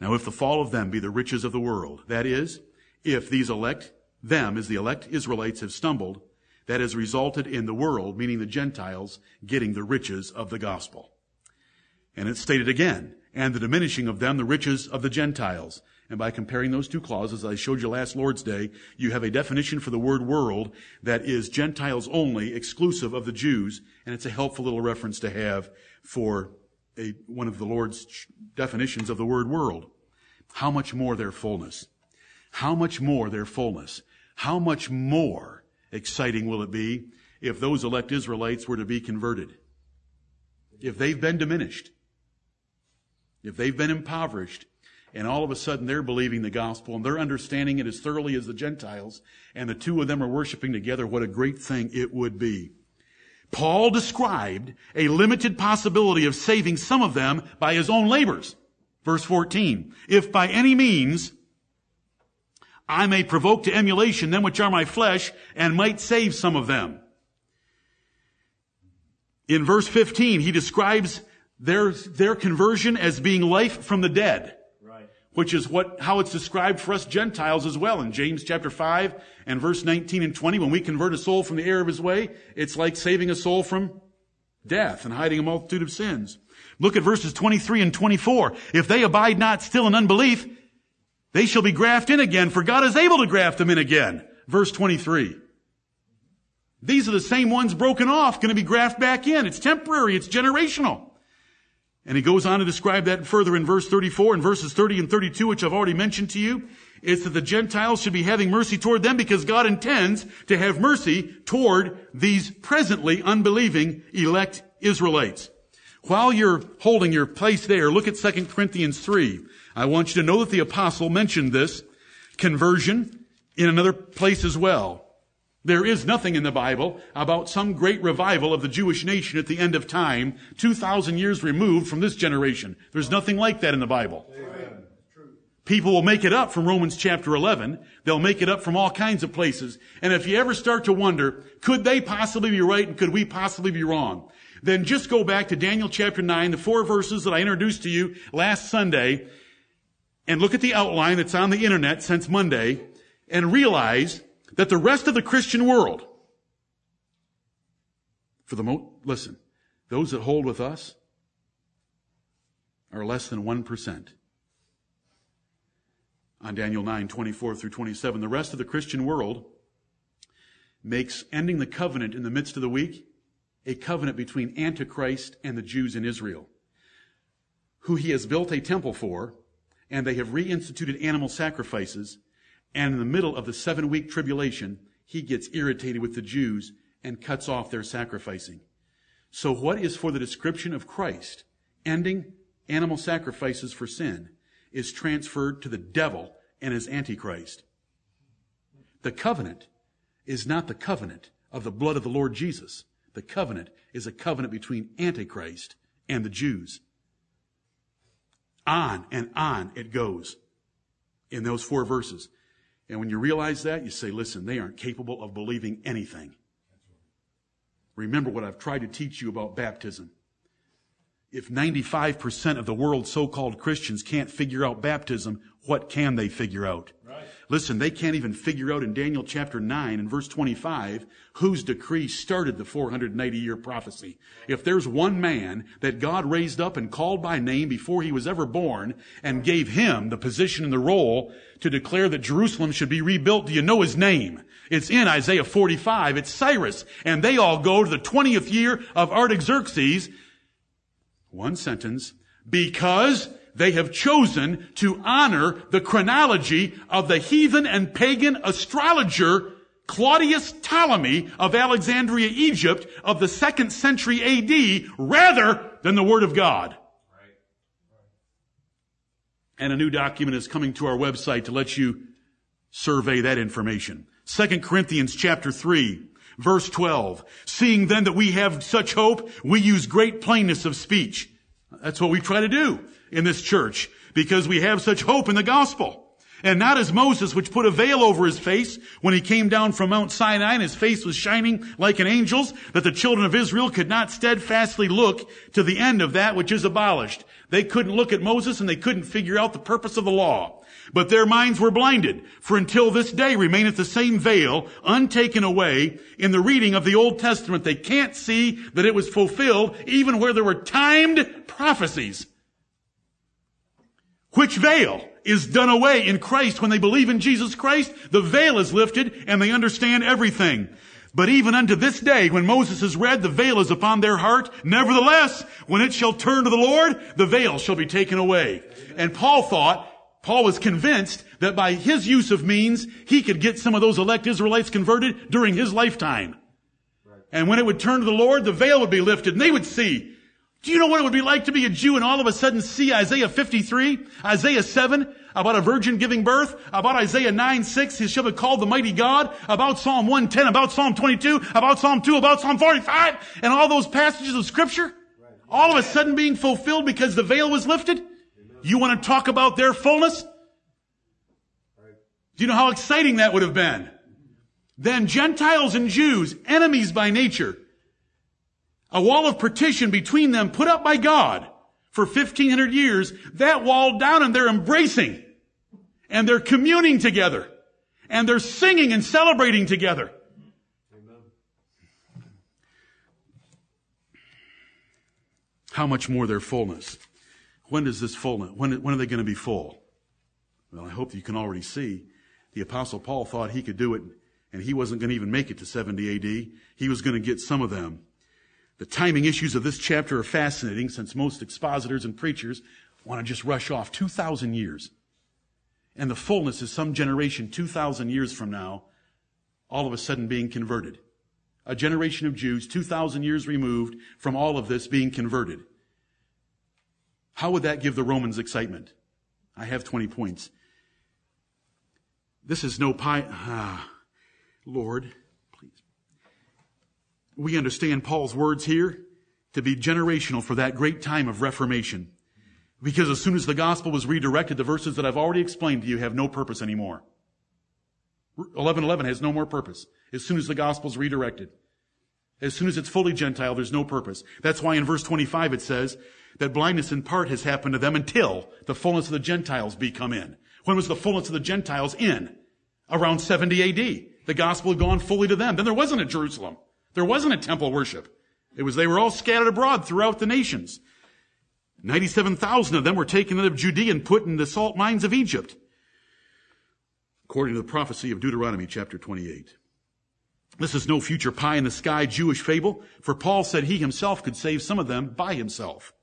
Now, if the fall of them be the riches of the world, that is, if these elect, them as the elect Israelites have stumbled, that has resulted in the world, meaning the Gentiles, getting the riches of the gospel. And it's stated again, and the diminishing of them the riches of the Gentiles. And by comparing those two clauses, I showed you last Lord's Day, you have a definition for the word world that is Gentiles only, exclusive of the Jews, and it's a helpful little reference to have for a, one of the Lord's definitions of the word world. How much more their fullness? How much more their fullness? How much more exciting will it be if those elect Israelites were to be converted? If they've been diminished, if they've been impoverished, and all of a sudden they're believing the gospel and they're understanding it as thoroughly as the Gentiles, and the two of them are worshiping together, what a great thing it would be. Paul described a limited possibility of saving some of them by his own labors. Verse 14. If by any means I may provoke to emulation them which are my flesh and might save some of them. In verse 15, he describes their, their conversion as being life from the dead. Which is what, how it's described for us Gentiles as well. In James chapter 5 and verse 19 and 20, when we convert a soul from the error of his way, it's like saving a soul from death and hiding a multitude of sins. Look at verses 23 and 24. If they abide not still in unbelief, they shall be grafted in again, for God is able to graft them in again. Verse 23. These are the same ones broken off, going to be grafted back in. It's temporary, it's generational. And he goes on to describe that further in verse 34 and verses 30 and 32, which I've already mentioned to you. is that the Gentiles should be having mercy toward them because God intends to have mercy toward these presently unbelieving elect Israelites. While you're holding your place there, look at 2 Corinthians 3. I want you to know that the apostle mentioned this conversion in another place as well. There is nothing in the Bible about some great revival of the Jewish nation at the end of time, 2,000 years removed from this generation. There's nothing like that in the Bible. Amen. People will make it up from Romans chapter 11. They'll make it up from all kinds of places. And if you ever start to wonder, could they possibly be right and could we possibly be wrong? Then just go back to Daniel chapter 9, the four verses that I introduced to you last Sunday, and look at the outline that's on the internet since Monday and realize that the rest of the Christian world, for the most, listen, those that hold with us are less than 1%. On Daniel 9, 24 through 27, the rest of the Christian world makes ending the covenant in the midst of the week a covenant between Antichrist and the Jews in Israel, who he has built a temple for and they have reinstituted animal sacrifices. And in the middle of the seven week tribulation, he gets irritated with the Jews and cuts off their sacrificing. So what is for the description of Christ ending animal sacrifices for sin is transferred to the devil and his antichrist. The covenant is not the covenant of the blood of the Lord Jesus. The covenant is a covenant between Antichrist and the Jews. On and on it goes in those four verses. And when you realize that, you say, listen, they aren't capable of believing anything. Remember what I've tried to teach you about baptism. If 95% of the world's so-called Christians can't figure out baptism, what can they figure out? Right. Listen, they can't even figure out in Daniel chapter 9 and verse 25 whose decree started the 480 year prophecy. If there's one man that God raised up and called by name before he was ever born and gave him the position and the role to declare that Jerusalem should be rebuilt, do you know his name? It's in Isaiah 45. It's Cyrus. And they all go to the 20th year of Artaxerxes. One sentence. Because they have chosen to honor the chronology of the heathen and pagan astrologer Claudius Ptolemy of Alexandria, Egypt of the second century AD rather than the Word of God. And a new document is coming to our website to let you survey that information. 2 Corinthians chapter 3, verse 12. Seeing then that we have such hope, we use great plainness of speech. That's what we try to do in this church because we have such hope in the gospel. And not as Moses, which put a veil over his face when he came down from Mount Sinai and his face was shining like an angel's, that the children of Israel could not steadfastly look to the end of that which is abolished. They couldn't look at Moses and they couldn't figure out the purpose of the law. But their minds were blinded, for until this day remaineth the same veil, untaken away, in the reading of the Old Testament. They can't see that it was fulfilled, even where there were timed prophecies. Which veil is done away in Christ when they believe in Jesus Christ? The veil is lifted and they understand everything. But even unto this day, when Moses is read, the veil is upon their heart. Nevertheless, when it shall turn to the Lord, the veil shall be taken away. And Paul thought, Paul was convinced that by his use of means, he could get some of those elect Israelites converted during his lifetime. And when it would turn to the Lord, the veil would be lifted and they would see do you know what it would be like to be a Jew and all of a sudden see Isaiah 53, Isaiah 7, about a virgin giving birth, about Isaiah 9, 6, he shall be called the mighty God, about Psalm 110, about Psalm 22, about Psalm 2, about Psalm 45, and all those passages of scripture, all of a sudden being fulfilled because the veil was lifted? You want to talk about their fullness? Do you know how exciting that would have been? Then Gentiles and Jews, enemies by nature, a wall of partition between them put up by God for 1500 years, that wall down and they're embracing and they're communing together and they're singing and celebrating together. Amen. How much more their fullness? When does this fullness, when, when are they going to be full? Well, I hope you can already see the apostle Paul thought he could do it and he wasn't going to even make it to 70 AD. He was going to get some of them the timing issues of this chapter are fascinating since most expositors and preachers want to just rush off 2,000 years. And the fullness is some generation 2,000 years from now, all of a sudden being converted. A generation of Jews 2,000 years removed from all of this being converted. How would that give the Romans excitement? I have 20 points. This is no pie. Ah, Lord, we understand Paul's words here to be generational for that great time of Reformation. Because as soon as the gospel was redirected, the verses that I've already explained to you have no purpose anymore. 1111 has no more purpose. As soon as the gospel is redirected. As soon as it's fully Gentile, there's no purpose. That's why in verse 25 it says that blindness in part has happened to them until the fullness of the Gentiles be come in. When was the fullness of the Gentiles in? Around 70 AD. The gospel had gone fully to them. Then there wasn't a Jerusalem. There wasn't a temple worship. It was, they were all scattered abroad throughout the nations. 97,000 of them were taken out of Judea and put in the salt mines of Egypt. According to the prophecy of Deuteronomy chapter 28. This is no future pie in the sky Jewish fable, for Paul said he himself could save some of them by himself.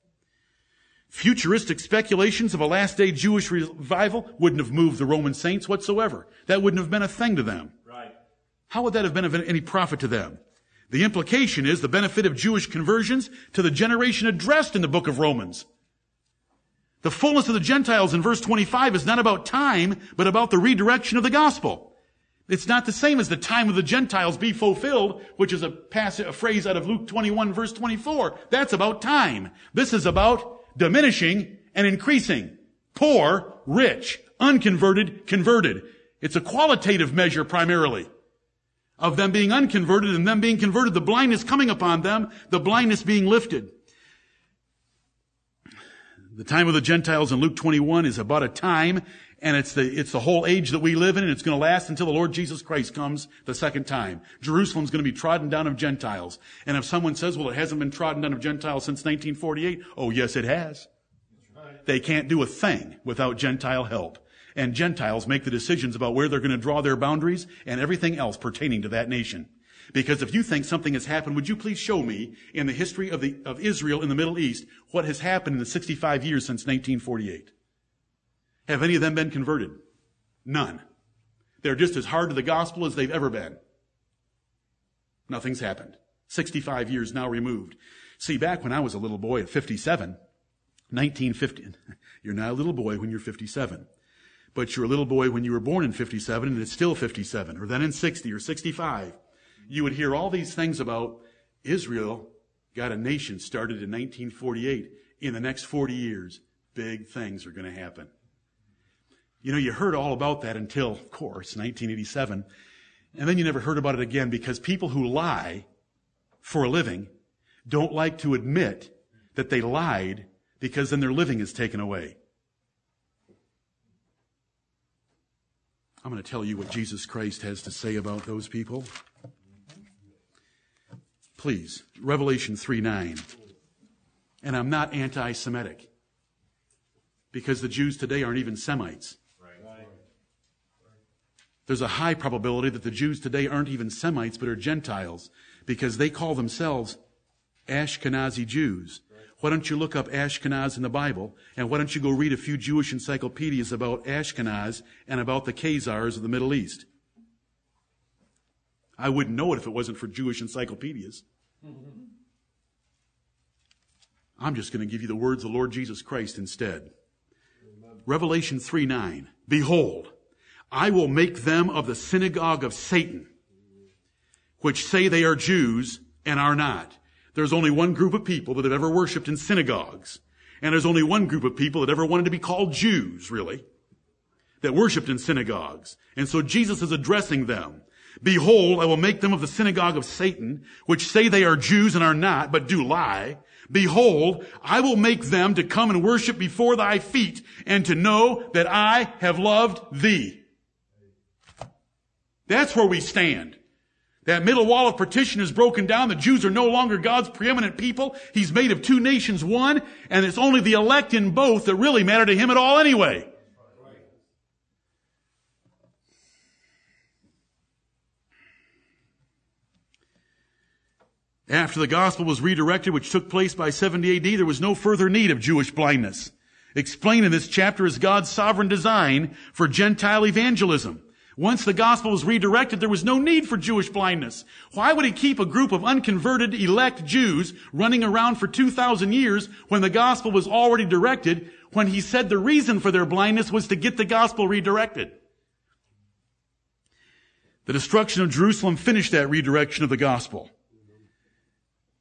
Futuristic speculations of a last day Jewish revival wouldn't have moved the Roman saints whatsoever. That wouldn't have been a thing to them. Right. How would that have been of any profit to them? The implication is the benefit of Jewish conversions to the generation addressed in the book of Romans. The fullness of the Gentiles in verse 25 is not about time, but about the redirection of the gospel. It's not the same as the time of the Gentiles be fulfilled, which is a, passage, a phrase out of Luke 21 verse 24. That's about time. This is about diminishing and increasing. Poor, rich, unconverted, converted. It's a qualitative measure primarily of them being unconverted and them being converted, the blindness coming upon them, the blindness being lifted. The time of the Gentiles in Luke 21 is about a time, and it's the, it's the whole age that we live in, and it's going to last until the Lord Jesus Christ comes the second time. Jerusalem's going to be trodden down of Gentiles. And if someone says, well, it hasn't been trodden down of Gentiles since 1948, oh yes, it has. They can't do a thing without Gentile help and Gentiles make the decisions about where they're going to draw their boundaries and everything else pertaining to that nation. Because if you think something has happened, would you please show me in the history of, the, of Israel in the Middle East what has happened in the 65 years since 1948? Have any of them been converted? None. They're just as hard to the gospel as they've ever been. Nothing's happened. 65 years now removed. See, back when I was a little boy at 57, 1950, you're not a little boy when you're 57 but you're a little boy when you were born in 57 and it's still 57, or then in 60 or 65. You would hear all these things about Israel got a nation started in 1948. In the next 40 years, big things are going to happen. You know, you heard all about that until, of course, 1987. And then you never heard about it again because people who lie for a living don't like to admit that they lied because then their living is taken away. I'm going to tell you what Jesus Christ has to say about those people. Please, Revelation 3 9. And I'm not anti Semitic. Because the Jews today aren't even Semites. There's a high probability that the Jews today aren't even Semites, but are Gentiles, because they call themselves Ashkenazi Jews. Why don't you look up Ashkenaz in the Bible? And why don't you go read a few Jewish encyclopedias about Ashkenaz and about the Khazars of the Middle East? I wouldn't know it if it wasn't for Jewish encyclopedias. I'm just going to give you the words of the Lord Jesus Christ instead. Revelation 3 9. Behold, I will make them of the synagogue of Satan, which say they are Jews and are not there's only one group of people that have ever worshiped in synagogues. And there's only one group of people that ever wanted to be called Jews, really, that worshiped in synagogues. And so Jesus is addressing them. Behold, I will make them of the synagogue of Satan, which say they are Jews and are not, but do lie. Behold, I will make them to come and worship before thy feet and to know that I have loved thee. That's where we stand. That middle wall of partition is broken down. The Jews are no longer God's preeminent people. He's made of two nations one, and it's only the elect in both that really matter to him at all anyway. After the gospel was redirected, which took place by 70 AD, there was no further need of Jewish blindness. Explained in this chapter is God's sovereign design for Gentile evangelism. Once the gospel was redirected, there was no need for Jewish blindness. Why would he keep a group of unconverted elect Jews running around for 2,000 years when the gospel was already directed, when he said the reason for their blindness was to get the gospel redirected? The destruction of Jerusalem finished that redirection of the gospel.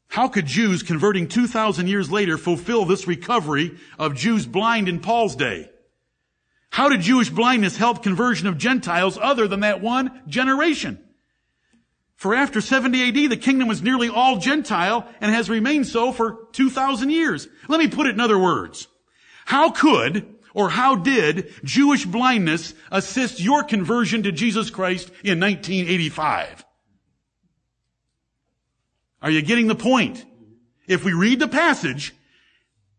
How could Jews converting 2,000 years later fulfill this recovery of Jews blind in Paul's day? How did Jewish blindness help conversion of Gentiles other than that one generation? For after 70 AD, the kingdom was nearly all Gentile and has remained so for 2,000 years. Let me put it in other words. How could or how did Jewish blindness assist your conversion to Jesus Christ in 1985? Are you getting the point? If we read the passage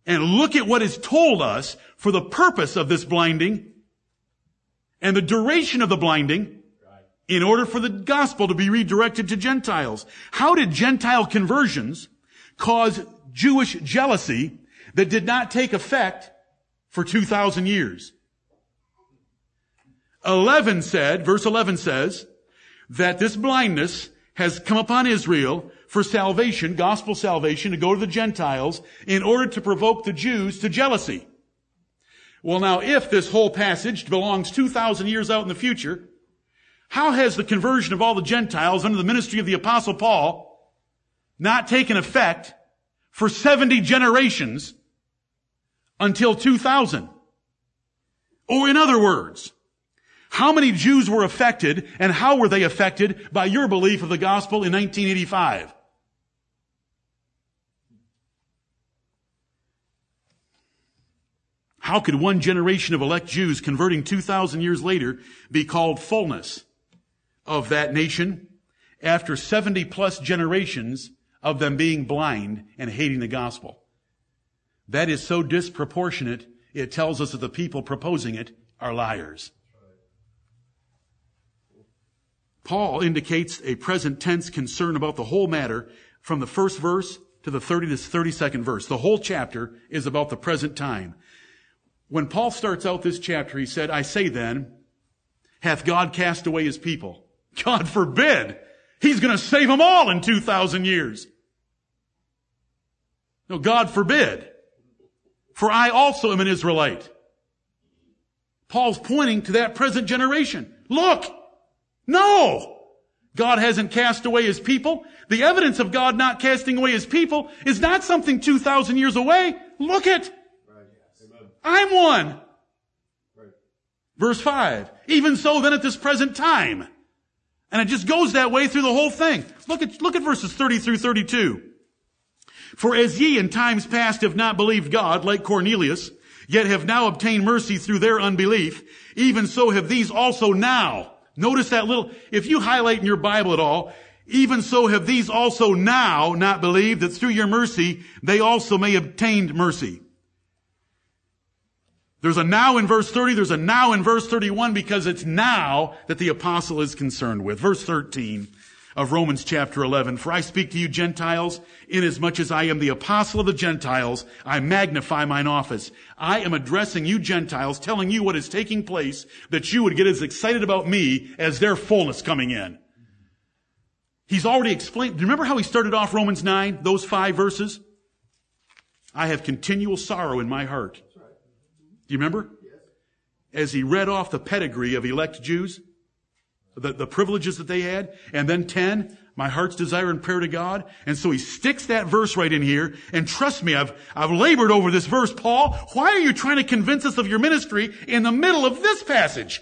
and look at what is told us, for the purpose of this blinding and the duration of the blinding in order for the gospel to be redirected to Gentiles. How did Gentile conversions cause Jewish jealousy that did not take effect for 2,000 years? 11 said, verse 11 says, that this blindness has come upon Israel for salvation, gospel salvation, to go to the Gentiles in order to provoke the Jews to jealousy. Well now, if this whole passage belongs 2,000 years out in the future, how has the conversion of all the Gentiles under the ministry of the apostle Paul not taken effect for 70 generations until 2000? Or in other words, how many Jews were affected and how were they affected by your belief of the gospel in 1985? How could one generation of elect Jews converting 2,000 years later be called fullness of that nation after 70 plus generations of them being blind and hating the gospel? That is so disproportionate, it tells us that the people proposing it are liars. Paul indicates a present tense concern about the whole matter from the first verse to the 30 to 32nd verse. The whole chapter is about the present time. When Paul starts out this chapter, he said, I say then, hath God cast away his people? God forbid! He's gonna save them all in 2,000 years. No, God forbid. For I also am an Israelite. Paul's pointing to that present generation. Look! No! God hasn't cast away his people. The evidence of God not casting away his people is not something 2,000 years away. Look it! I'm one. Verse 5. Even so then at this present time. And it just goes that way through the whole thing. Look at, look at verses 30 through 32. For as ye in times past have not believed God, like Cornelius, yet have now obtained mercy through their unbelief, even so have these also now. Notice that little, if you highlight in your Bible at all, even so have these also now not believed that through your mercy they also may obtained mercy. There's a now in verse 30, there's a now in verse 31 because it's now that the apostle is concerned with. Verse 13 of Romans chapter 11. For I speak to you Gentiles, inasmuch as I am the apostle of the Gentiles, I magnify mine office. I am addressing you Gentiles, telling you what is taking place, that you would get as excited about me as their fullness coming in. He's already explained, do you remember how he started off Romans 9, those five verses? I have continual sorrow in my heart do you remember? As he read off the pedigree of elect Jews, the, the privileges that they had, and then 10, my heart's desire and prayer to God. And so he sticks that verse right in here. And trust me, I've, I've labored over this verse, Paul. Why are you trying to convince us of your ministry in the middle of this passage?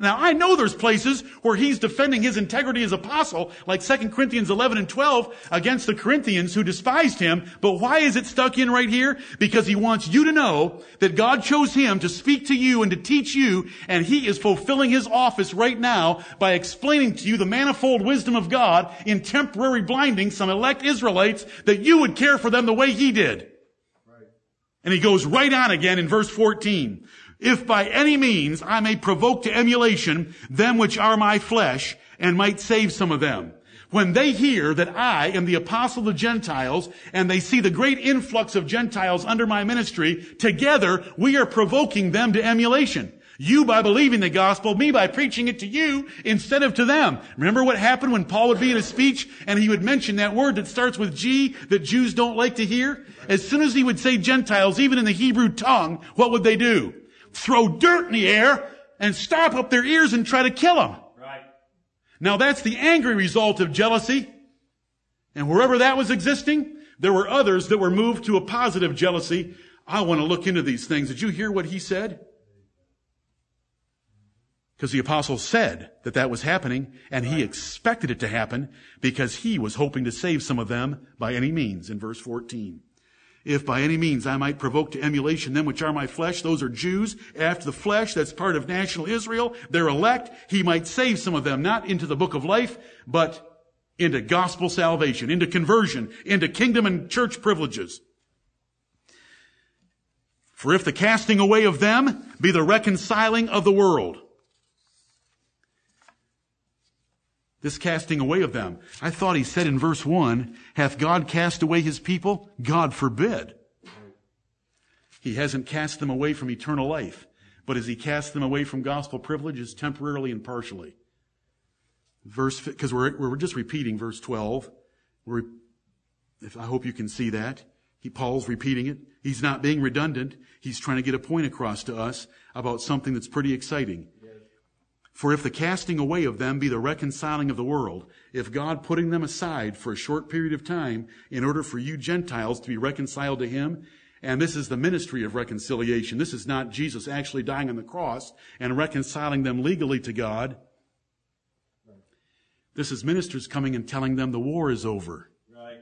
Now, I know there's places where he's defending his integrity as apostle, like 2 Corinthians 11 and 12, against the Corinthians who despised him. But why is it stuck in right here? Because he wants you to know that God chose him to speak to you and to teach you, and he is fulfilling his office right now by explaining to you the manifold wisdom of God in temporary blinding some elect Israelites that you would care for them the way he did. And he goes right on again in verse 14 if by any means I may provoke to emulation them which are my flesh and might save some of them. When they hear that I am the apostle of the Gentiles and they see the great influx of Gentiles under my ministry, together we are provoking them to emulation. You by believing the gospel, me by preaching it to you instead of to them. Remember what happened when Paul would be in a speech and he would mention that word that starts with G that Jews don't like to hear? As soon as he would say Gentiles, even in the Hebrew tongue, what would they do? Throw dirt in the air and stop up their ears and try to kill them. Right. Now that's the angry result of jealousy. And wherever that was existing, there were others that were moved to a positive jealousy. I want to look into these things. Did you hear what he said? Because the apostle said that that was happening and he expected it to happen because he was hoping to save some of them by any means in verse 14. If by any means I might provoke to emulation them which are my flesh, those are Jews after the flesh, that's part of national Israel, they're elect, he might save some of them, not into the book of life, but into gospel salvation, into conversion, into kingdom and church privileges. For if the casting away of them be the reconciling of the world, this casting away of them. I thought he said in verse 1, hath God cast away his people? God forbid. He hasn't cast them away from eternal life, but has he cast them away from gospel privileges temporarily and partially? Verse, because we're, we're just repeating verse 12. We're, if, I hope you can see that. He, Paul's repeating it. He's not being redundant. He's trying to get a point across to us about something that's pretty exciting. For if the casting away of them be the reconciling of the world, if God putting them aside for a short period of time in order for you Gentiles to be reconciled to Him, and this is the ministry of reconciliation. This is not Jesus actually dying on the cross and reconciling them legally to God. This is ministers coming and telling them the war is over. Right.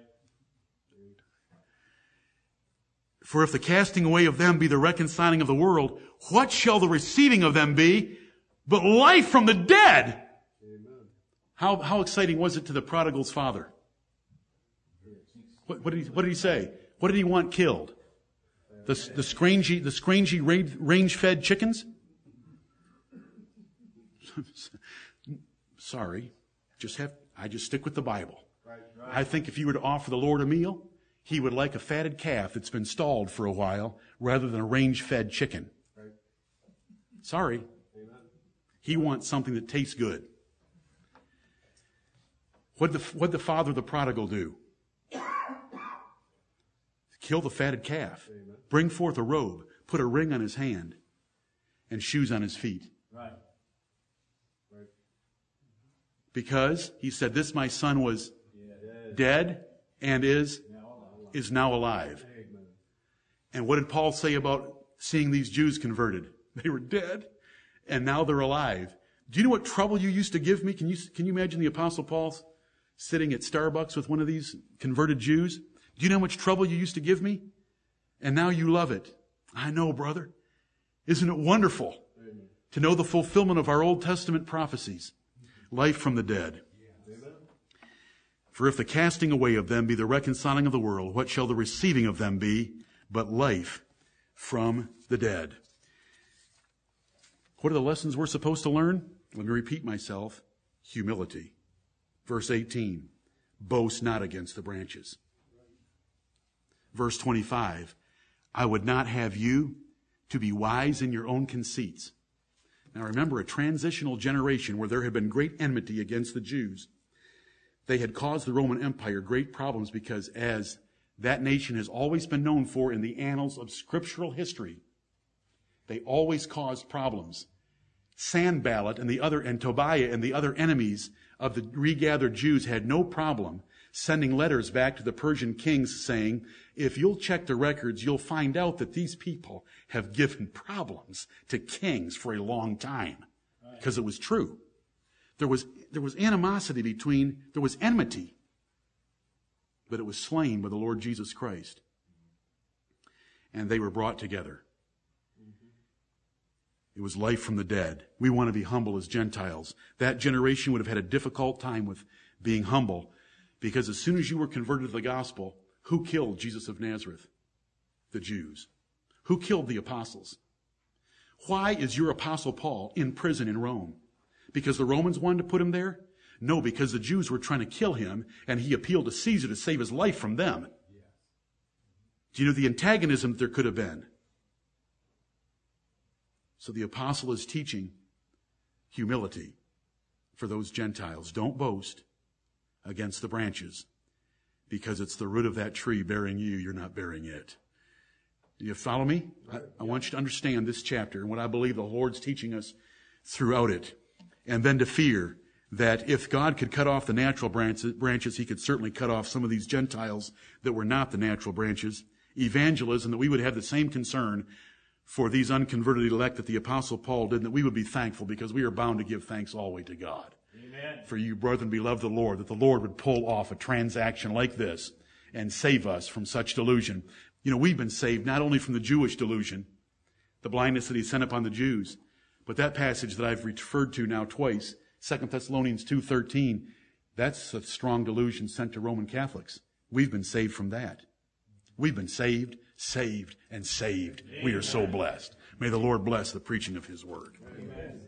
For if the casting away of them be the reconciling of the world, what shall the receiving of them be but life from the dead? How, how exciting was it to the prodigal's father? What, what, did he, what did he say? What did he want killed? The, the scrangy, the scrangy range fed chickens? Sorry. Just have, I just stick with the Bible. Right, right. I think if you were to offer the Lord a meal, he would like a fatted calf that's been stalled for a while rather than a range fed chicken. Right. Sorry. He wants something that tastes good. What the, what the father of the prodigal do? Kill the fatted calf. Amen. Bring forth a robe. Put a ring on his hand and shoes on his feet. Right. Right. Because he said, this my son was Yeah. dead and is, Now, hold on, hold on. is now alive. Amen. And what did Paul say about seeing these Jews converted? They were dead and now they're alive. Do you know what trouble you used to give me? Can you, can you imagine the apostle Paul sitting at Starbucks with one of these converted Jews? Do you know how much trouble you used to give me? And now you love it. I know, brother. Isn't it wonderful to know the fulfillment of our Old Testament prophecies? Life from the dead. For if the casting away of them be the reconciling of the world, what shall the receiving of them be but life from the dead? What are the lessons we're supposed to learn? Let me repeat myself. Humility. Verse 18. Boast not against the branches. Verse 25. I would not have you to be wise in your own conceits. Now remember a transitional generation where there had been great enmity against the Jews. They had caused the Roman Empire great problems because as that nation has always been known for in the annals of scriptural history, they always caused problems. Sanballat and the other, and Tobiah and the other enemies of the regathered Jews had no problem sending letters back to the Persian kings saying, if you'll check the records, you'll find out that these people have given problems to kings for a long time. Because it was true. There was, there was animosity between, there was enmity. But it was slain by the Lord Jesus Christ. And they were brought together. It was life from the dead. We want to be humble as Gentiles. That generation would have had a difficult time with being humble because as soon as you were converted to the gospel, who killed Jesus of Nazareth? The Jews. Who killed the apostles? Why is your apostle Paul in prison in Rome? Because the Romans wanted to put him there? No, because the Jews were trying to kill him and he appealed to Caesar to save his life from them. Do you know the antagonism that there could have been? So the apostle is teaching humility for those Gentiles. Don't boast against the branches because it's the root of that tree bearing you, you're not bearing it. You follow me? I, I, want you to understand this chapter and what I believe the Lord's teaching us throughout it. And then to fear that if God could cut off the natural branches, branches, he could certainly cut off some of these Gentiles that were not the natural branches. Evangelism, that we would have the same concern for these unconverted elect that the apostle Paul did, and that we would be thankful because we are bound to give thanks always to God. Amen. For you, brethren, beloved of the Lord, that the Lord would pull off a transaction like this and save us from such delusion. You know, we've been saved not only from the Jewish delusion, the blindness that he sent upon the Jews, but that passage that I've referred to now twice, 2 Thessalonians 2.13, that's a strong delusion sent to Roman Catholics. We've been saved from that. We've been saved, saved, and saved. We are so blessed. May the Lord bless the preaching of his word. Amen.